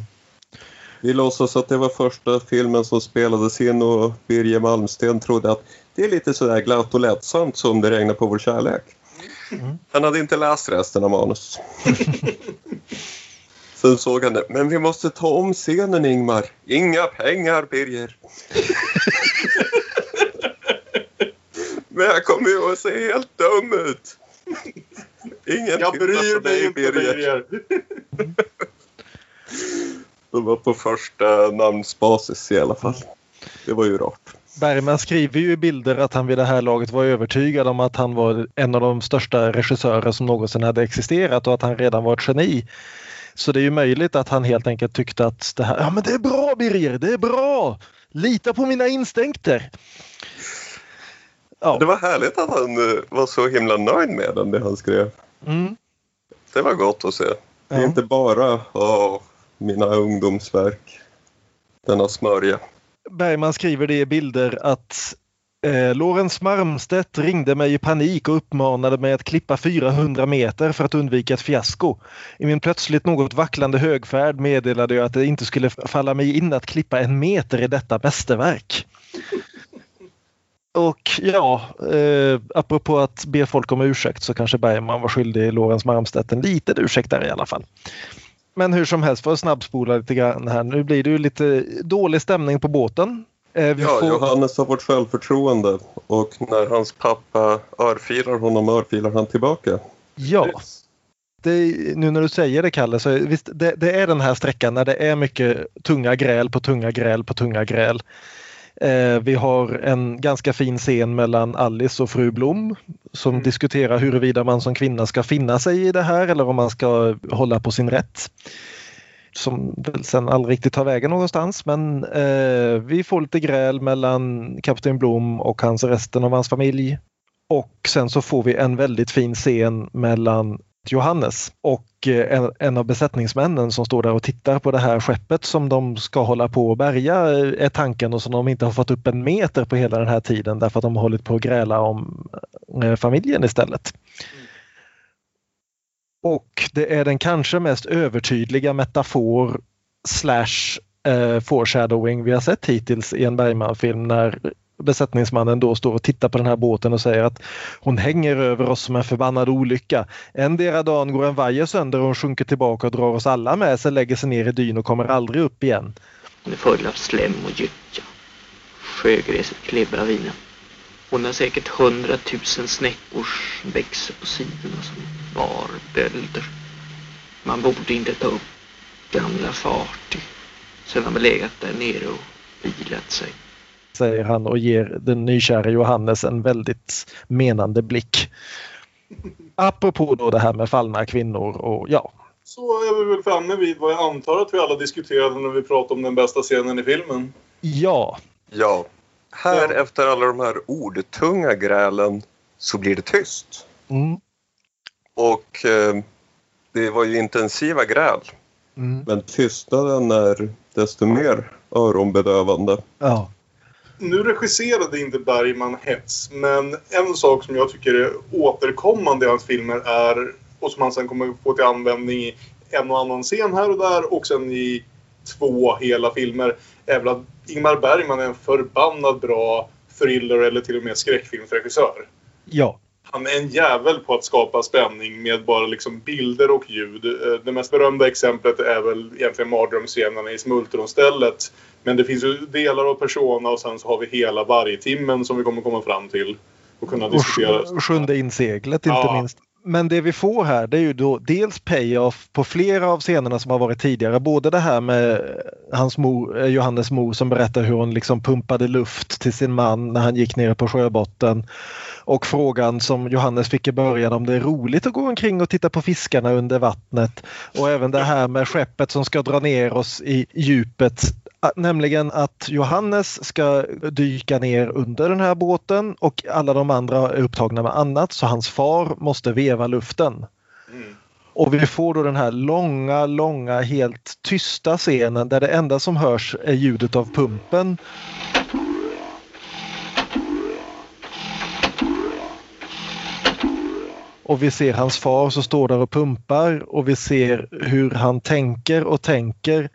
Vi låtsas att det var första filmen som spelades in och Birger Malmsten trodde att det är lite sådär glatt och lättsamt som det regnar på vår kärlek. Mm. Han hade inte läst resten av manus. Sen såg han det. Men vi måste ta om scenen Ingmar. Inga pengar Birger. Men jag kommer ju att se helt dum ut. Ingen Jag bryr på mig inte. Birger. De var på första namnsbasis i alla fall. Det var ju rart. Bergman skriver ju i bilder att han vid det här laget var övertygad om att han var en av de största regissörer som någonsin hade existerat och att han redan var ett geni. Så det är ju möjligt att han helt enkelt tyckte att det här, ja men det är bra Birger, det är bra! Lita på mina instinkter! Ja. Det var härligt att han eh, var så himla nöjd med den, det han skrev. Mm. Det var gott att se. Det är Ja. inte bara åh, mina ungdomsverk. Denna smörja. Bergman skriver det i bilder att eh, Lorentz Marmstedt ringde mig i panik och uppmanade mig att klippa 400 meter för att undvika ett fiasko. I min plötsligt något vacklande högfärd meddelade jag att det inte skulle falla mig in att klippa en meter i detta mästerverk. Och ja, eh, apropå att be folk om ursäkt så kanske Bergman var skyldig Lorentz Marmstedt en liten ursäkt där i alla fall. Men hur som helst, för att snabbspola lite grann här. Nu blir det ju lite dålig stämning på båten. Eh, Ja, får- Johannes har fått självförtroende och när hans pappa örfilar honom örfilar han tillbaka. Ja. Det, nu när du säger det Kalle, så visst, det, det är den här sträckan när det är mycket tunga gräl på tunga gräl på tunga gräl. Eh, vi har en ganska fin scen mellan Alice och fru Blom som diskuterar huruvida man som kvinna ska finna sig i det här eller om man ska hålla på sin rätt. Som väl sen aldrig riktigt tar vägen någonstans men eh, vi får lite gräl mellan kapten Blom och hans resten av hans familj. Och sen så får vi en väldigt fin scen mellan Johannes och eh, en, en av besättningsmännen som står där och tittar på det här skeppet som de ska hålla på att bärga eh, är tanken och som de inte har fått upp en meter på hela den här tiden därför att de har hållit på att gräla om eh, familjen istället. Och det är den kanske mest övertydliga metafor slash eh, foreshadowing vi har sett hittills i en Bergman-film när besättningsmannen då står och tittar på den här båten och säger att hon hänger över oss som en förbannad olycka. Endera dagen går en vajer sönder och hon sjunker tillbaka och drar oss alla med sig, lägger sig ner i dyn och kommer aldrig upp igen. Hon är full av slem och gyttja. Sjögräset klibbar av vinen. Hon har säkert hundratusen snäckor som växer på sidorna som barbölder. Man borde inte ta upp gamla fartyg. Sen har man legat där nere och vilat sig. Säger han och ger den nykära Johannes en väldigt menande blick. Apropå då det här med fallna kvinnor och ja. Så är vi väl framme vid vad jag antar att vi alla diskuterade när vi pratade om den bästa scenen i filmen. Ja. Ja. Här efter alla de här ordtunga grälen så blir det tyst. Mm. Och eh, det var ju intensiva gräl. Mm. Men tystnaden är desto mer öronbedövande. Ja. Nu regisserade inte Bergman hets, men en sak som jag tycker är återkommande i hans filmer är, och som han sen kommer få till användning i en och annan scen här och där och sen i två hela filmer, är väl att Ingmar Bergman är en förbannat bra thriller eller till och med skräckfilmsregissör. Ja. Han är en jävel på att skapa spänning med bara liksom bilder och ljud. Eh, Det mest berömda exemplet är väl egentligen mardrömsscenerna i Smultronstället. Men det finns ju delar av Persona och sen så har vi hela vargtimmen som vi kommer komma fram till och kunna Och diskutera. sj- sjunde inseglet inte Ja. minst. Men det vi får här det är ju då dels payoff på flera av scenerna som har varit tidigare. Både det här med hans mor, eh, Johannes mor som berättar hur hon liksom pumpade luft till sin man när han gick ner på sjöbotten. Och frågan som Johannes fick i början om det är roligt att gå omkring och titta på fiskarna under vattnet. Och även det här med skeppet som ska dra ner oss i djupet. Nämligen att Johannes ska dyka ner under den här båten och alla de andra är upptagna med annat så hans far måste veva luften. Och vi får då den här långa, långa, helt tysta scenen där det enda som hörs är ljudet av pumpen. Och vi ser hans far som står där och pumpar och vi ser hur han tänker och tänker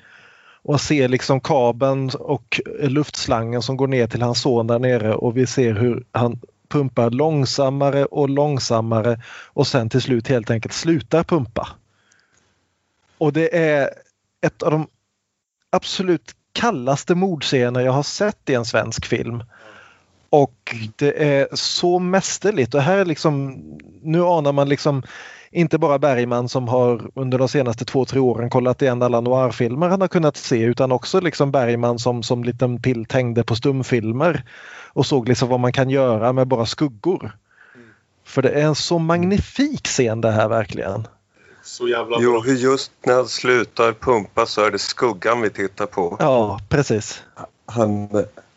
och ser liksom kabeln och luftslangen som går ner till hans son där nere och vi ser hur han pumpar långsammare och långsammare och sen till slut helt enkelt slutar pumpa. Och det är ett av de absolut kallaste mordscener jag har sett i en svensk film. Och det är så mästerligt och här är liksom, nu anar man liksom inte bara Bergman som har under de senaste två, tre åren kollat igen alla noirfilmer han har kunnat se utan också liksom Bergman som, som liten pilt hängde på stumfilmer och såg liksom vad man kan göra med bara skuggor. För det är en så magnifik scen det här verkligen. Så jävla Jo, bra. hur just när han slutar pumpa så är det skuggan vi tittar på. Ja, precis. Han,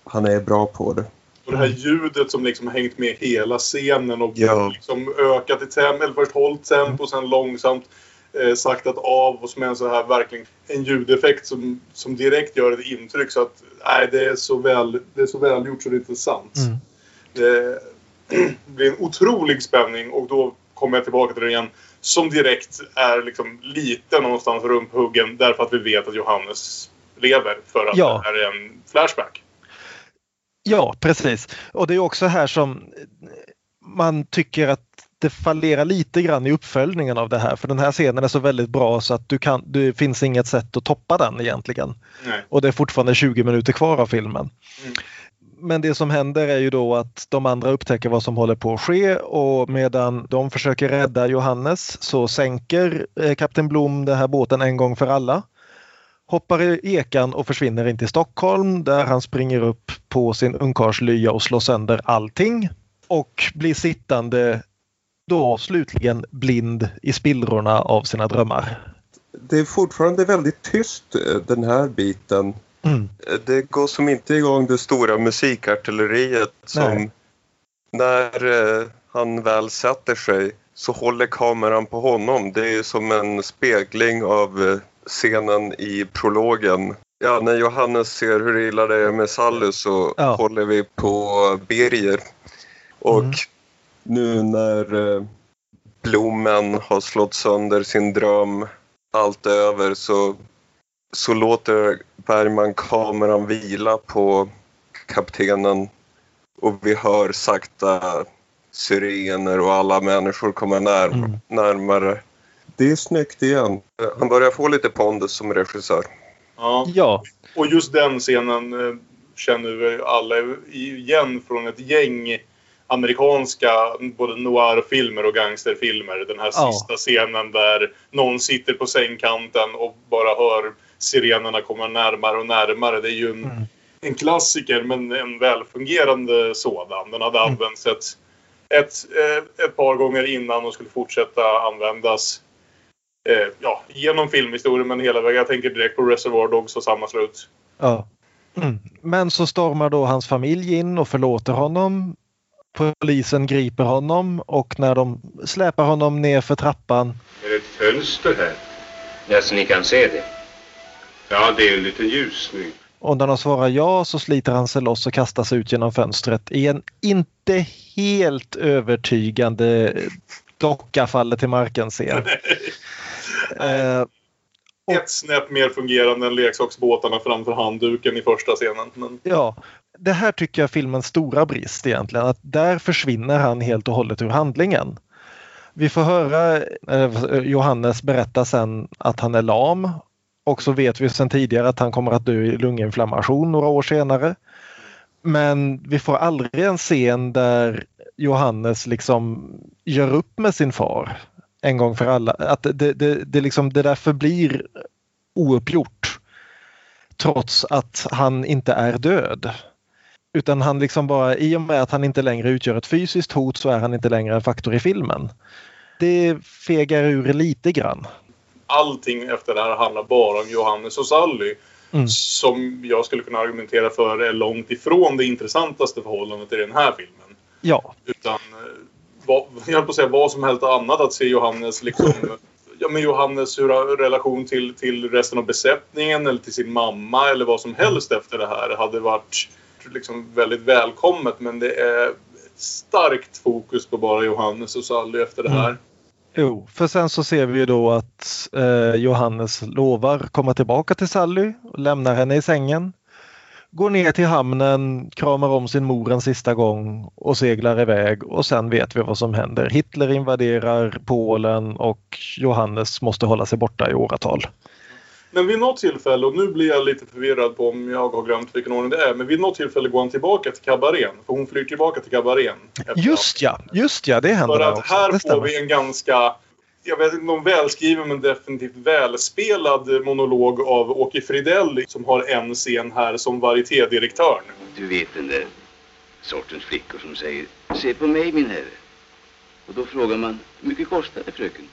han är bra på det. Och det här ljudet som liksom hängt med hela scenen och Ja. liksom ökat i tempo, eller först hållit tempo och sen långsamt eh, saktat av och som är en så här verkligen en ljudeffekt som, som direkt gör ett intryck så att nej, det är så väl det är så välgjort så det är inte sant. Mm. Det blir en otrolig spänning och då kommer jag tillbaka till det igen. Som direkt är liksom lite någonstans rumphuggen därför att vi vet att Johannes lever för att Ja. det här är en flashback. Ja, precis. Och det är också här som man tycker att det fallerar lite grann i uppföljningen av det här. För den här scenen är så väldigt bra så att du kan, det finns inget sätt att toppa den egentligen. Nej. Och det är fortfarande 20 minuter kvar av filmen. Mm. Men det som händer är ju då att de andra upptäcker vad som håller på att ske och medan de försöker rädda Johannes så sänker eh, Kapten Blom den här båten en gång för alla. Hoppar i ekan och försvinner in till Stockholm där han springer upp på sin ungkarlslya och slår sönder allting. Och blir sittande då slutligen blind i spillrorna av sina drömmar. Det är fortfarande väldigt tyst eh, den här biten. Mm. Eh, Det går som inte igång det stora musikartilleriet som Nej. när eh, han väl sätter sig så håller kameran på honom. Det är som en spegling av scenen i prologen. Ja, när Johannes ser hur illa det är med Sally så Ja. håller vi på Birger. Och Mm. nu när eh, Blommen har slått sönder sin dröm, allt är över, så, så låter Bergman kameran vila på kaptenen och vi hör sakta sirener och alla människor kommer när, Mm. närmare. Det är snyggt igen. Han börjar få lite pondus som regissör. Ja. Ja, Och just den scenen eh, känner vi alla igen från ett gäng amerikanska både noir-filmer och gangsterfilmer. Den här Ja. sista scenen där någon sitter på sängkanten och bara hör sirenerna komma närmare och närmare. Det är ju en, en klassiker men en välfungerande sådan. Den hade använts ett, ett, eh, ett par gånger innan och skulle fortsätta användas eh, ja, genom filmhistorien men hela vägen. Jag tänker direkt på Reservoir Dogs och samma slut. Ja. Mm. Men så stormar då hans familj in och förlåter honom. Polisen griper honom och när de släpar honom ner för trappan Är det ett fönster här? Ja, så ni kan se det. Ja, det är en liten ljusning. och när de svarar ja så sliter han sig loss och kastar sig ut genom fönstret i en inte helt övertygande docka faller till marken-scen. Eh, Ett snäpp mer fungerande än leksaksbåtarna framför handduken i första scenen. Men Ja, det här tycker jag är filmens stora brist egentligen. Att där försvinner han helt och hållet ur handlingen. Vi får höra eh, Johannes berätta sen att han är lam och så vet vi sedan tidigare att han kommer att dö i lunginflammation några år senare. Men vi får aldrig en scen där Johannes liksom gör upp med sin far en gång för alla. Att det, det, det, liksom, det där förblir ouppgjort trots att han inte är död. Utan han liksom bara, i och med att han inte längre utgör ett fysiskt hot så är han inte längre en faktor i filmen. Det fegar ur lite grann. allting efter det här handlar bara om Johannes och Sally. Mm. Som jag skulle kunna argumentera för är långt ifrån det intressantaste förhållandet i den här filmen. Ja, Utan, eh, vad, jag höll på att säga vad som helst annat att se Johannes liksom Ja men Johannes hur relation till, till resten av besättningen eller till sin mamma eller vad som helst efter det här hade varit liksom väldigt välkommet men det är starkt fokus på bara Johannes och Sally efter det här. Mm. Jo, för sen så ser vi ju då att eh, Johannes lovar komma tillbaka till Sally och lämnar henne i sängen. Går ner till hamnen, kramar om sin mor en sista gång och seglar iväg och sen vet vi vad som händer. Hitler invaderar Polen och Johannes måste hålla sig borta i åratal. Men vid något tillfälle, och nu blir jag lite förvirrad på om jag har glömt vilken ordning det är, men vid något tillfälle går han tillbaka till kabarén. För hon flyr tillbaka till kabarén. Just ja, just ja, det händer För att här får vi en ganska, jag vet inte om välskriven men definitivt välspelad monolog av Åke Fridell som har en scen här som varietédirektören. Du vet den där sortens flickor som säger Se på mig min herre. Och då frågar man hur mycket kostar det fröken?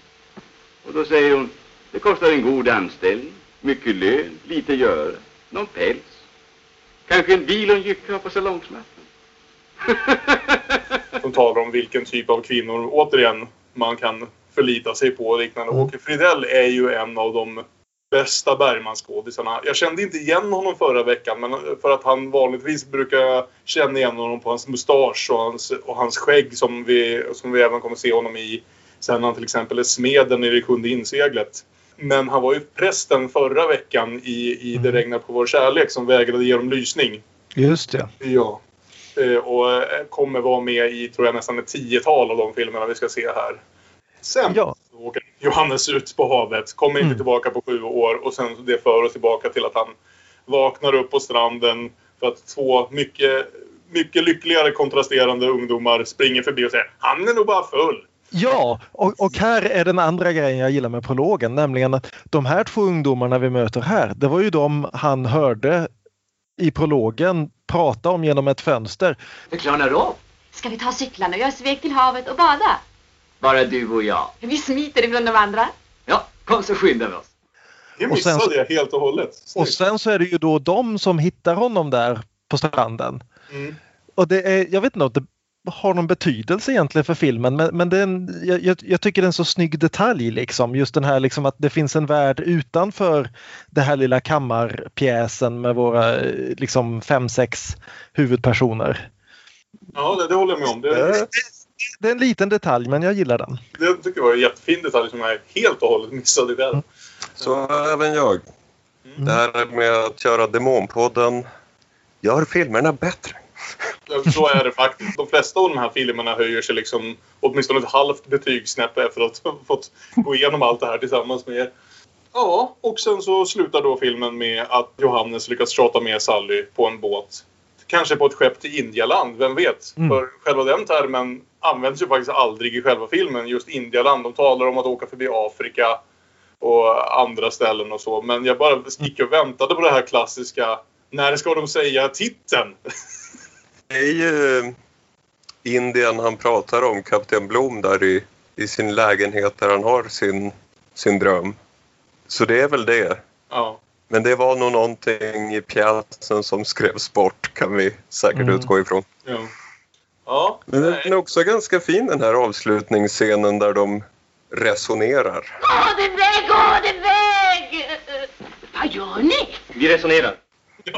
Och då säger hon Det kostar en god anställning, mycket lön, lite göra, någon päls. Kanske en bil och en jycka på salongsmattan. Som talar om vilken typ av kvinnor, återigen, man kan förlita sig på och liknande. Åke Fridell är ju en av de bästa Bergman-skådisarna. Jag kände inte igen honom förra veckan men för att han vanligtvis brukar känna igen honom på hans mustasch och hans, och hans skägg som vi, som vi även kommer se honom i sen han till exempel är smeden i det sjunde inseglet. Men han var ju prästen förra veckan i, i Det regnar på vår kärlek som vägrade ge dem lysning. Just det. Ja. Eh, Och eh, kommer vara med i, tror jag, nästan ett tiotal av de filmerna vi ska se här. Sen så åker Johannes ut på havet, kommer inte tillbaka på sju år och sen det för oss tillbaka till att han vaknar upp på stranden för att två mycket, mycket lyckligare kontrasterande ungdomar springer förbi och säger han är nog bara full. Ja, och, och här är den andra grejen jag gillar med prologen, nämligen att de här två ungdomarna vi möter här, det var ju de han hörde i prologen prata om genom ett fönster. Klarnar du av? Ska vi ta cyklarna och göra oss iväg till havet och bada? Bara du och jag. Vi smiter ifrån de andra. Ja, kom så skyndar vi oss. Det Och sen missade så- jag helt och hållet. Och sen så är det ju då de som hittar honom där på stranden. Mm. Och det är, jag vet inte om det har någon betydelse egentligen för filmen men, men det är en, jag, jag- jag tycker det är en så snygg detalj liksom. Just den här liksom att det finns en värld utanför det här lilla kammarpjäsen med våra eh, liksom fem, sex huvudpersoner. Ja, det, det håller jag med om. Det, Det är en liten detalj men jag gillar den. det tycker jag var en jättefin detalj som jag helt och hållet missade i världen. Så även jag. Det här med att köra Demonpodden gör filmerna bättre. Så är det faktiskt. De flesta av de här filmerna höjer sig liksom åtminstone ett halvt betygssnäpp efter att ha fått gå igenom allt det här tillsammans med er. Ja, och sen så slutar då filmen med att Johannes lyckas tjata med Sally på en båt kanske på ett skepp till Indialand, vem vet? Mm. För själva den termen används ju faktiskt aldrig i själva filmen, just Indialand. De talar om att åka förbi Afrika och andra ställen och så. Men jag bara gick och väntade på det här klassiska, när ska de säga titeln? Det är ju eh, Indien han pratar om, Kapten Blom, där i, i sin lägenhet där han har sin, sin dröm. Så det är väl det. Ja. Men det var nog någonting i pjäsen som skrevs bort kan vi säkert Mm. utgå ifrån. Ja. Ja. Men den är också ganska fin den här avslutningsscenen där de resonerar. Gå din väg, gå din väg! Vad gör ni? Vi resonerar.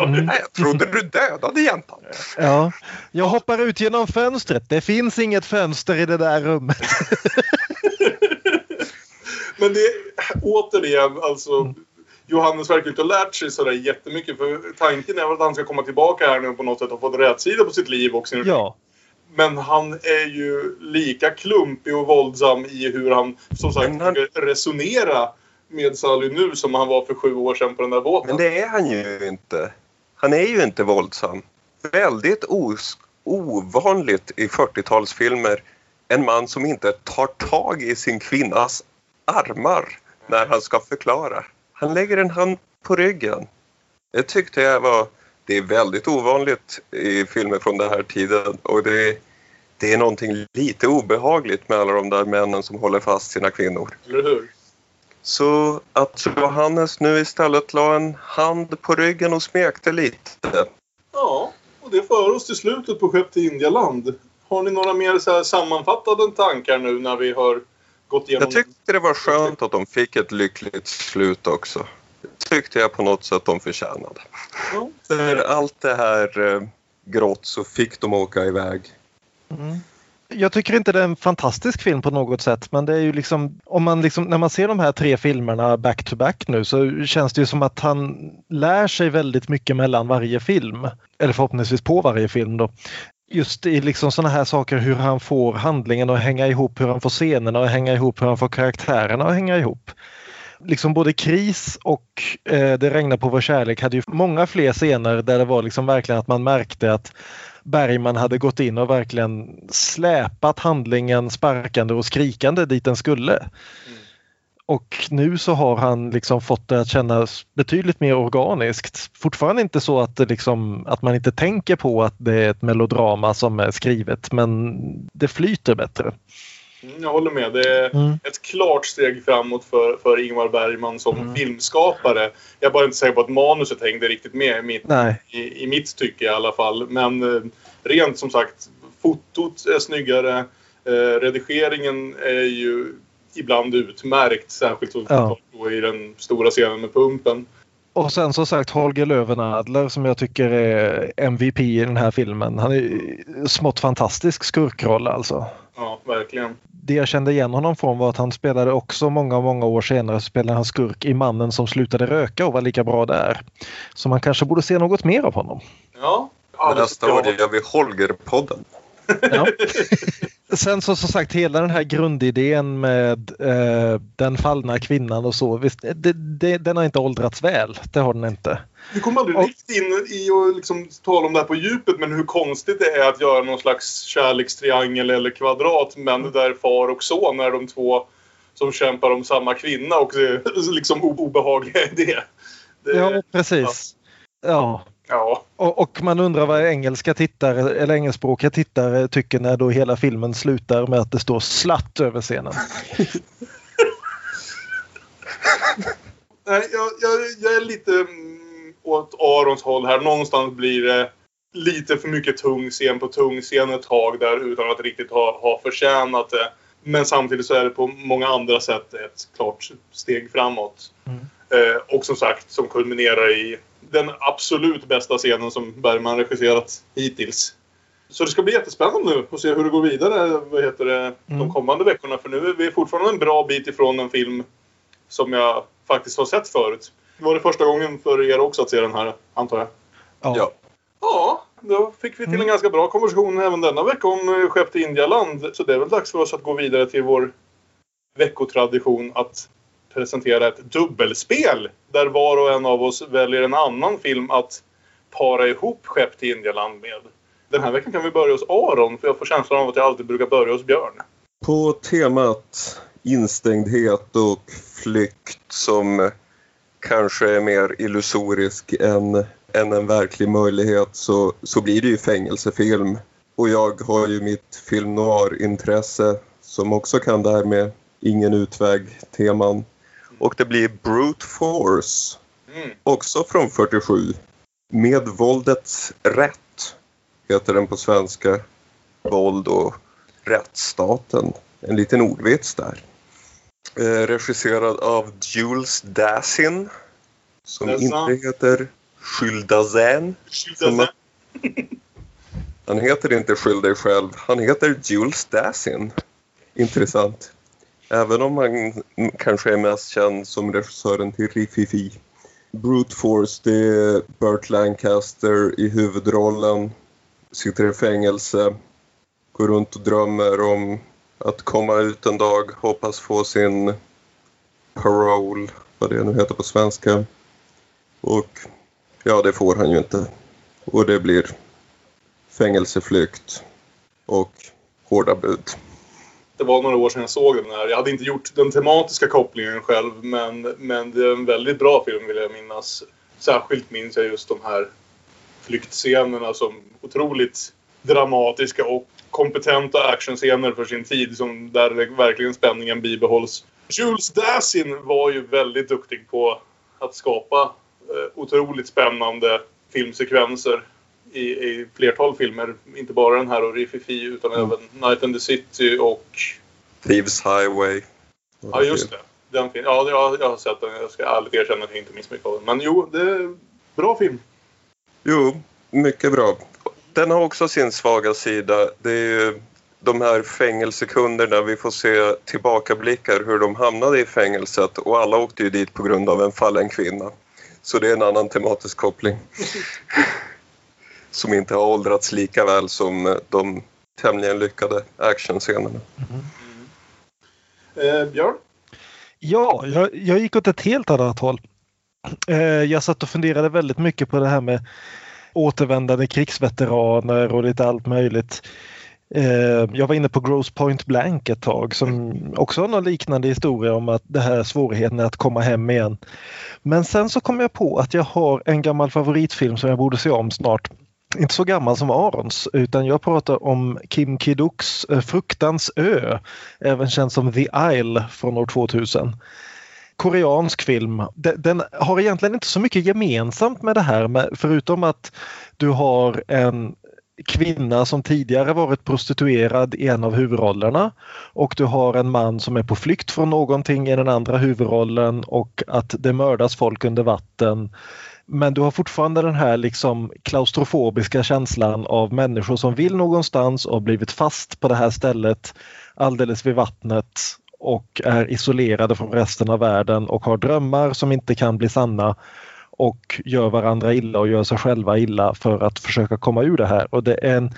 Nej, jag trodde du dödade jäntan. Ja, jag hoppar ut genom fönstret. Det finns inget fönster i det där rummet. Men det återigen, alltså Johannes verkar inte ha lärt sig sådär jättemycket. För tanken är väl att han ska komma tillbaka här nu och på något sätt ha fått rätsida på sitt liv och sin Ja, Men han är ju lika klumpig och våldsam i hur han som sagt försöker resonera med Sally nu som han var för sju år sedan på den där båten. Men det är han ju inte. Han är ju inte våldsam. Väldigt os- ovanligt i 40-talsfilmer. En man som inte tar tag i sin kvinnas armar när han ska förklara. Han lägger en hand på ryggen. Det tyckte jag var... Det är väldigt ovanligt i filmer från den här tiden och det, det är någonting lite obehagligt med alla de där männen som håller fast sina kvinnor. Eller hur? Så att Johannes nu istället la en hand på ryggen och smekte lite. Ja, och det för oss till slutet på Skepp till Indialand. Har ni några mer så sammanfattade tankar nu när vi har gått igenom... Jag tyckte det var skönt att de fick ett lyckligt slut också. Tyckte jag på något sätt de förtjänade. Ja. För allt det här eh, grått så fick de åka iväg. Jag tycker inte det är en fantastisk film på något sätt men det är ju liksom om man liksom när man ser de här tre filmerna back to back nu så känns det ju som att han lär sig väldigt mycket mellan varje film. Eller förhoppningsvis på varje film då. Just i liksom sådana här saker hur han får handlingen att hänga ihop, hur han får scenerna att hänga ihop, hur han får karaktärerna att hänga ihop. Liksom både Kris och eh, Det regnar på vår kärlek hade ju många fler scener där det var liksom verkligen att man märkte att Bergman hade gått in och verkligen släpat handlingen sparkande och skrikande dit den skulle. Och nu så har han liksom fått det att kännas betydligt mer organiskt. Fortfarande inte så att, liksom, att man inte tänker på att det är ett melodrama som är skrivet men det flyter bättre. Mm, Jag håller med. Det är Mm. ett klart steg framåt för, för Ingmar Bergman som filmskapare. Jag är bara inte säker på att manuset hängde riktigt med i mitt, i, i mitt tycke i alla fall. Men eh, rent som sagt, fotot är snyggare. Eh, redigeringen är ju ibland utmärkt. Särskilt Ja. i den stora scenen med pumpen. Och sen som sagt Holger Löwenadler som jag tycker är MVP i den här filmen. Han är smått fantastisk skurkroll alltså. Ja, verkligen. Det jag kände igen honom från var att han spelade också många, många år senare spelade han skurk i Mannen som slutade röka och var lika bra där. Så man kanske borde se något mer av honom. Ja. Nästa år gör vi Holger-podden. Ja. Sen så som sagt hela den här grundidén med eh, den fallna kvinnan och så. Visst, det, det, den har inte åldrats väl. Det har den inte. Vi kommer aldrig riktigt in i att liksom tala om det här på djupet men hur konstigt det är att göra någon slags kärlekstriangel eller kvadrat men där far och son är de två som kämpar om samma kvinna och det är liksom obehagliga i det. det Ja, precis. Ja. Ja. Och, och man undrar vad engelska tittare eller engelskspråkiga tittare tycker när då hela filmen slutar med att det står slatt över scenen. Nej, jag, jag, jag är lite mm, åt Arons håll här. Någonstans blir det lite för mycket tung scen på tung scen ett tag där utan att riktigt ha, ha förtjänat det. Men samtidigt så är det på många andra sätt ett klart steg framåt. Eh, och som sagt, som kulminerar i den absolut bästa scenen som Bergman regisserat hittills. Så det ska bli jättespännande nu att se hur det går vidare vad heter det, de Mm. kommande veckorna. För nu är vi fortfarande en bra bit ifrån en film som jag faktiskt har sett förut. Var det första gången för er också att se den här, antar jag? Ja. Ja, då fick vi till en ganska bra konversation även denna vecka om Skepp till Indialand. Så det är väl dags för oss att gå vidare till vår veckotradition att presentera ett dubbelspel. Där var och en av oss väljer en annan film att para ihop Skepp till Indialand med. Den här veckan kan vi börja hos Aron för jag får känslan av att jag alltid brukar börja hos Björn. På temat instängdhet och flykt som kanske är mer illusorisk än, än en verklig möjlighet så, så blir det ju fängelsefilm. Och jag har ju mitt film noir-intresse som också kan det här med ingen utväg-teman. Och det blir Brute Force, Mm. också från 47. Med våldets rätt heter den på svenska. Våld och rättsstaten. En liten ordvits där. Eh, regisserad av Jules Dassin. Som Dassin. inte heter som man- Han heter inte Skyll dig själv. Han heter Jules Dassin. Intressant. Även om han kanske är mest känd som regissören till Rififi. Brute Force, det är Burt Lancaster i huvudrollen. Sitter i fängelse. Går runt och drömmer om att komma ut en dag. Hoppas få sin parole, vad det nu heter på svenska. Och ja, det får han ju inte. Och det blir fängelseflykt och hårda bud. Det var några år sedan jag såg den här. Jag hade inte gjort den tematiska kopplingen själv men, men det är en väldigt bra film vill jag minnas. Särskilt minns jag just de här flyktscenerna som otroligt dramatiska och kompetenta actionscener för sin tid som där verkligen spänningen bibehålls. Jules Dassin var ju väldigt duktig på att skapa eh, otroligt spännande filmsekvenser i, i flertal filmer. Inte bara den här och Rififi utan Mm. även Night and the City och... Thieves Highway. Ja, just det. Den film. Ja, jag, jag har sett den. Jag ska ärligt erkänna att jag inte minns mycket av den. Men jo, det är bra film. Jo, mycket bra. Den har också sin svaga sida. Det är ju de här fängelsekunderna vi får se tillbakablickar hur de hamnade i fängelset och alla åkte ju dit på grund av en fallen kvinna. Så det är en annan tematisk koppling. som inte har åldrats lika väl som de tämligen lyckade actionscenerna. Eh, Björn? Ja, jag, jag gick åt ett helt annat håll. Eh, jag satt och funderade väldigt mycket på det här med återvändande krigsveteraner och lite allt möjligt. Eh, jag var inne på Gross Point Blank ett tag som också har någon liknande historia om att det här svårigheten är att komma hem igen. Men sen så kom jag på att jag har en gammal favoritfilm som jag borde se om snart. Inte så gammal som Arons utan jag pratar om Kim Kiduks eh, Fruktans ö, även känd som The Isle från år 2000 koreansk film. Den, har egentligen inte så mycket gemensamt med det här förutom att du har en kvinna som tidigare varit prostituerad i en av huvudrollerna och du har en man som är på flykt från någonting i den andra huvudrollen och att det mördas folk under vatten. Men du har fortfarande den här liksom klaustrofobiska känslan av människor som vill någonstans och blivit fast på det här stället alldeles vid vattnet och är isolerade från resten av världen och har drömmar som inte kan bli sanna och gör varandra illa och gör sig själva illa för att försöka komma ur det här. Och det är en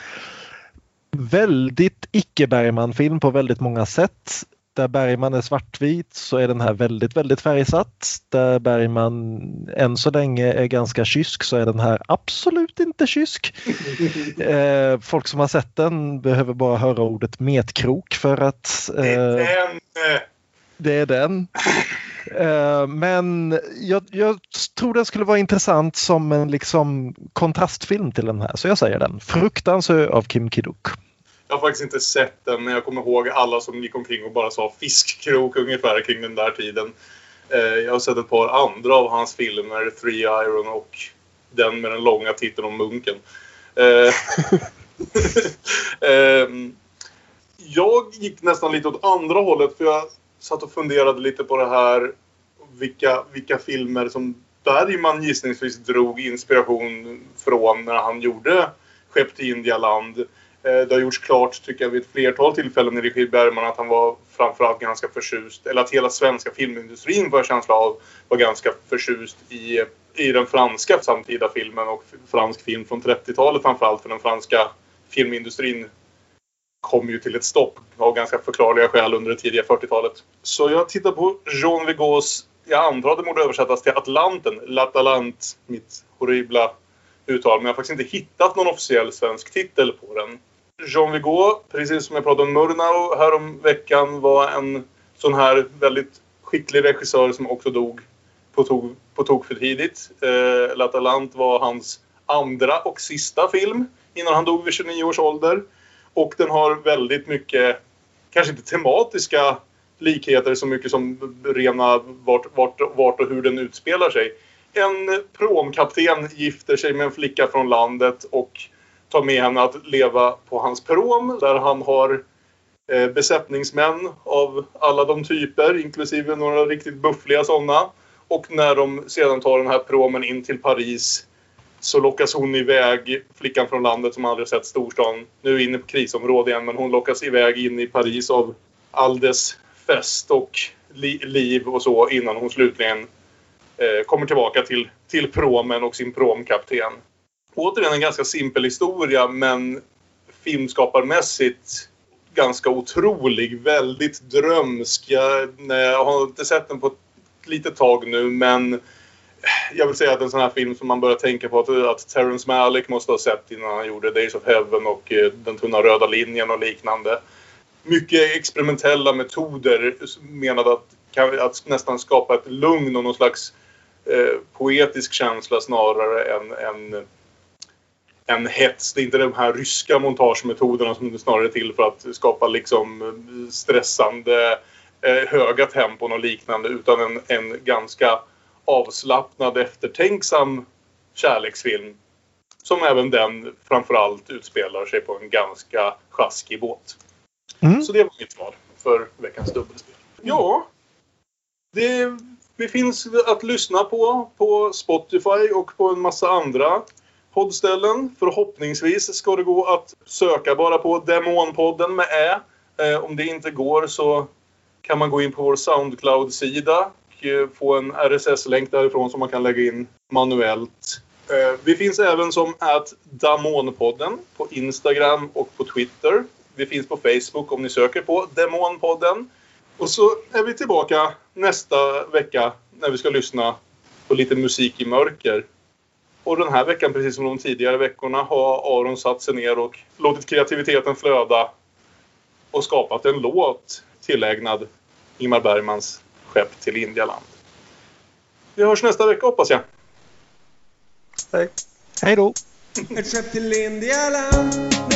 väldigt icke Bergman-film på väldigt många sätt. Där Bergman är svartvit så är den här väldigt, väldigt färgsatt. Där Bergman än så länge är ganska kysk så är den här absolut inte kysk. Eh, folk som har sett den behöver bara höra ordet metkrok för att eh, Den, eh, det är den. Eh, men jag, jag tror den skulle vara intressant som en liksom kontrastfilm till den här. Så jag säger den. Fruktansö av Kim Kiduk. Jag har faktiskt inte sett den, men jag kommer ihåg alla som gick omkring och bara sa fiskkrok ungefär kring den där tiden. Eh, jag har sett ett par andra av hans filmer, Three Iron och den med den långa titeln om munken. Eh, ehm, jag gick nästan lite åt andra hållet för jag satt och funderade lite på det här vilka, vilka filmer som Bergman gissningsvis drog inspiration från när han gjorde Skepp till Indialand. Eh, det har gjorts klart, tycker jag, vid ett flertal tillfällen i regi Bergman att han var framförallt ganska förtjust, eller att hela svenska filmindustrin får jag känsla av var ganska förtjust i, i den franska samtida filmen och fransk film från 30-talet framförallt för den franska filmindustrin kom ju till ett stopp av ganska förklarliga skäl under det tidiga 40-talet. Så jag tittar på Jean Vigau's, jag antar att det borde översättas till Atlanten, L'Atalant, mitt horribla uttal, men jag har faktiskt inte hittat någon officiell svensk titel på den. Jean Vigo, precis som jag pratade om Murnau härom veckan, var en sån här väldigt skicklig regissör som också dog på tok, på tok för tidigt. Eh, L'Atalant var hans andra och sista film innan han dog vid 29 års ålder. Och den har väldigt mycket, kanske inte tematiska likheter så mycket som rena vart, vart, vart och hur den utspelar sig. En promkapten gifter sig med en flicka från landet och tar med henne att leva på hans prom där han har eh, besättningsmän av alla de typer, inklusive några riktigt buffliga sådana. Och när de sedan tar den här promen in till Paris så lockas hon iväg, flickan från landet som aldrig sett storstan. Nu är inne på krisområde igen, men hon lockas iväg in i Paris av all dess fest och li liv och så innan hon slutligen eh, kommer tillbaka till, till promen och sin promkapten. Återigen en ganska simpel historia men filmskaparmässigt ganska otrolig. Väldigt drömsk. Jag, jag har inte sett den på ett litet tag nu men jag vill säga att en sån här film som man börjar tänka på att, att Terrence Malick måste ha sett innan han gjorde Days of Heaven och eh, Den tunna röda linjen och liknande. Mycket experimentella metoder menade att, att nästan skapa ett lugn och någon slags eh, poetisk känsla snarare än, än en hets. Det är inte de här ryska montagemetoderna som är snarare är till för att skapa liksom eh, stressande eh, höga tempon och liknande utan en, en ganska avslappnad eftertänksam kärleksfilm. Som även den framförallt utspelar sig på en ganska sjaskig båt. Mm. Så det var mitt val för veckans dubbelspel. Ja, det, det finns att lyssna på på Spotify och på en massa andra poddställen. Förhoppningsvis ska det gå att söka bara på Demonpodden med Ä. Eh, om det inte går så kan man gå in på vår Soundcloud-sida och eh, få en RSS-länk därifrån som man kan lägga in manuellt. Eh, vi finns även som att Damonpodden på Instagram och på Twitter. Vi finns på Facebook om ni söker på Demonpodden. Och så är vi tillbaka nästa vecka när vi ska lyssna på lite musik i mörker. Och den här veckan, precis som de tidigare veckorna, har Aron satt sig ner och låtit kreativiteten flöda och skapat en låt tillägnad Ingmar Bergmans Skepp till Indialand. Vi hörs nästa vecka hoppas jag. Hej. Hej då. Ett skepp till Indialand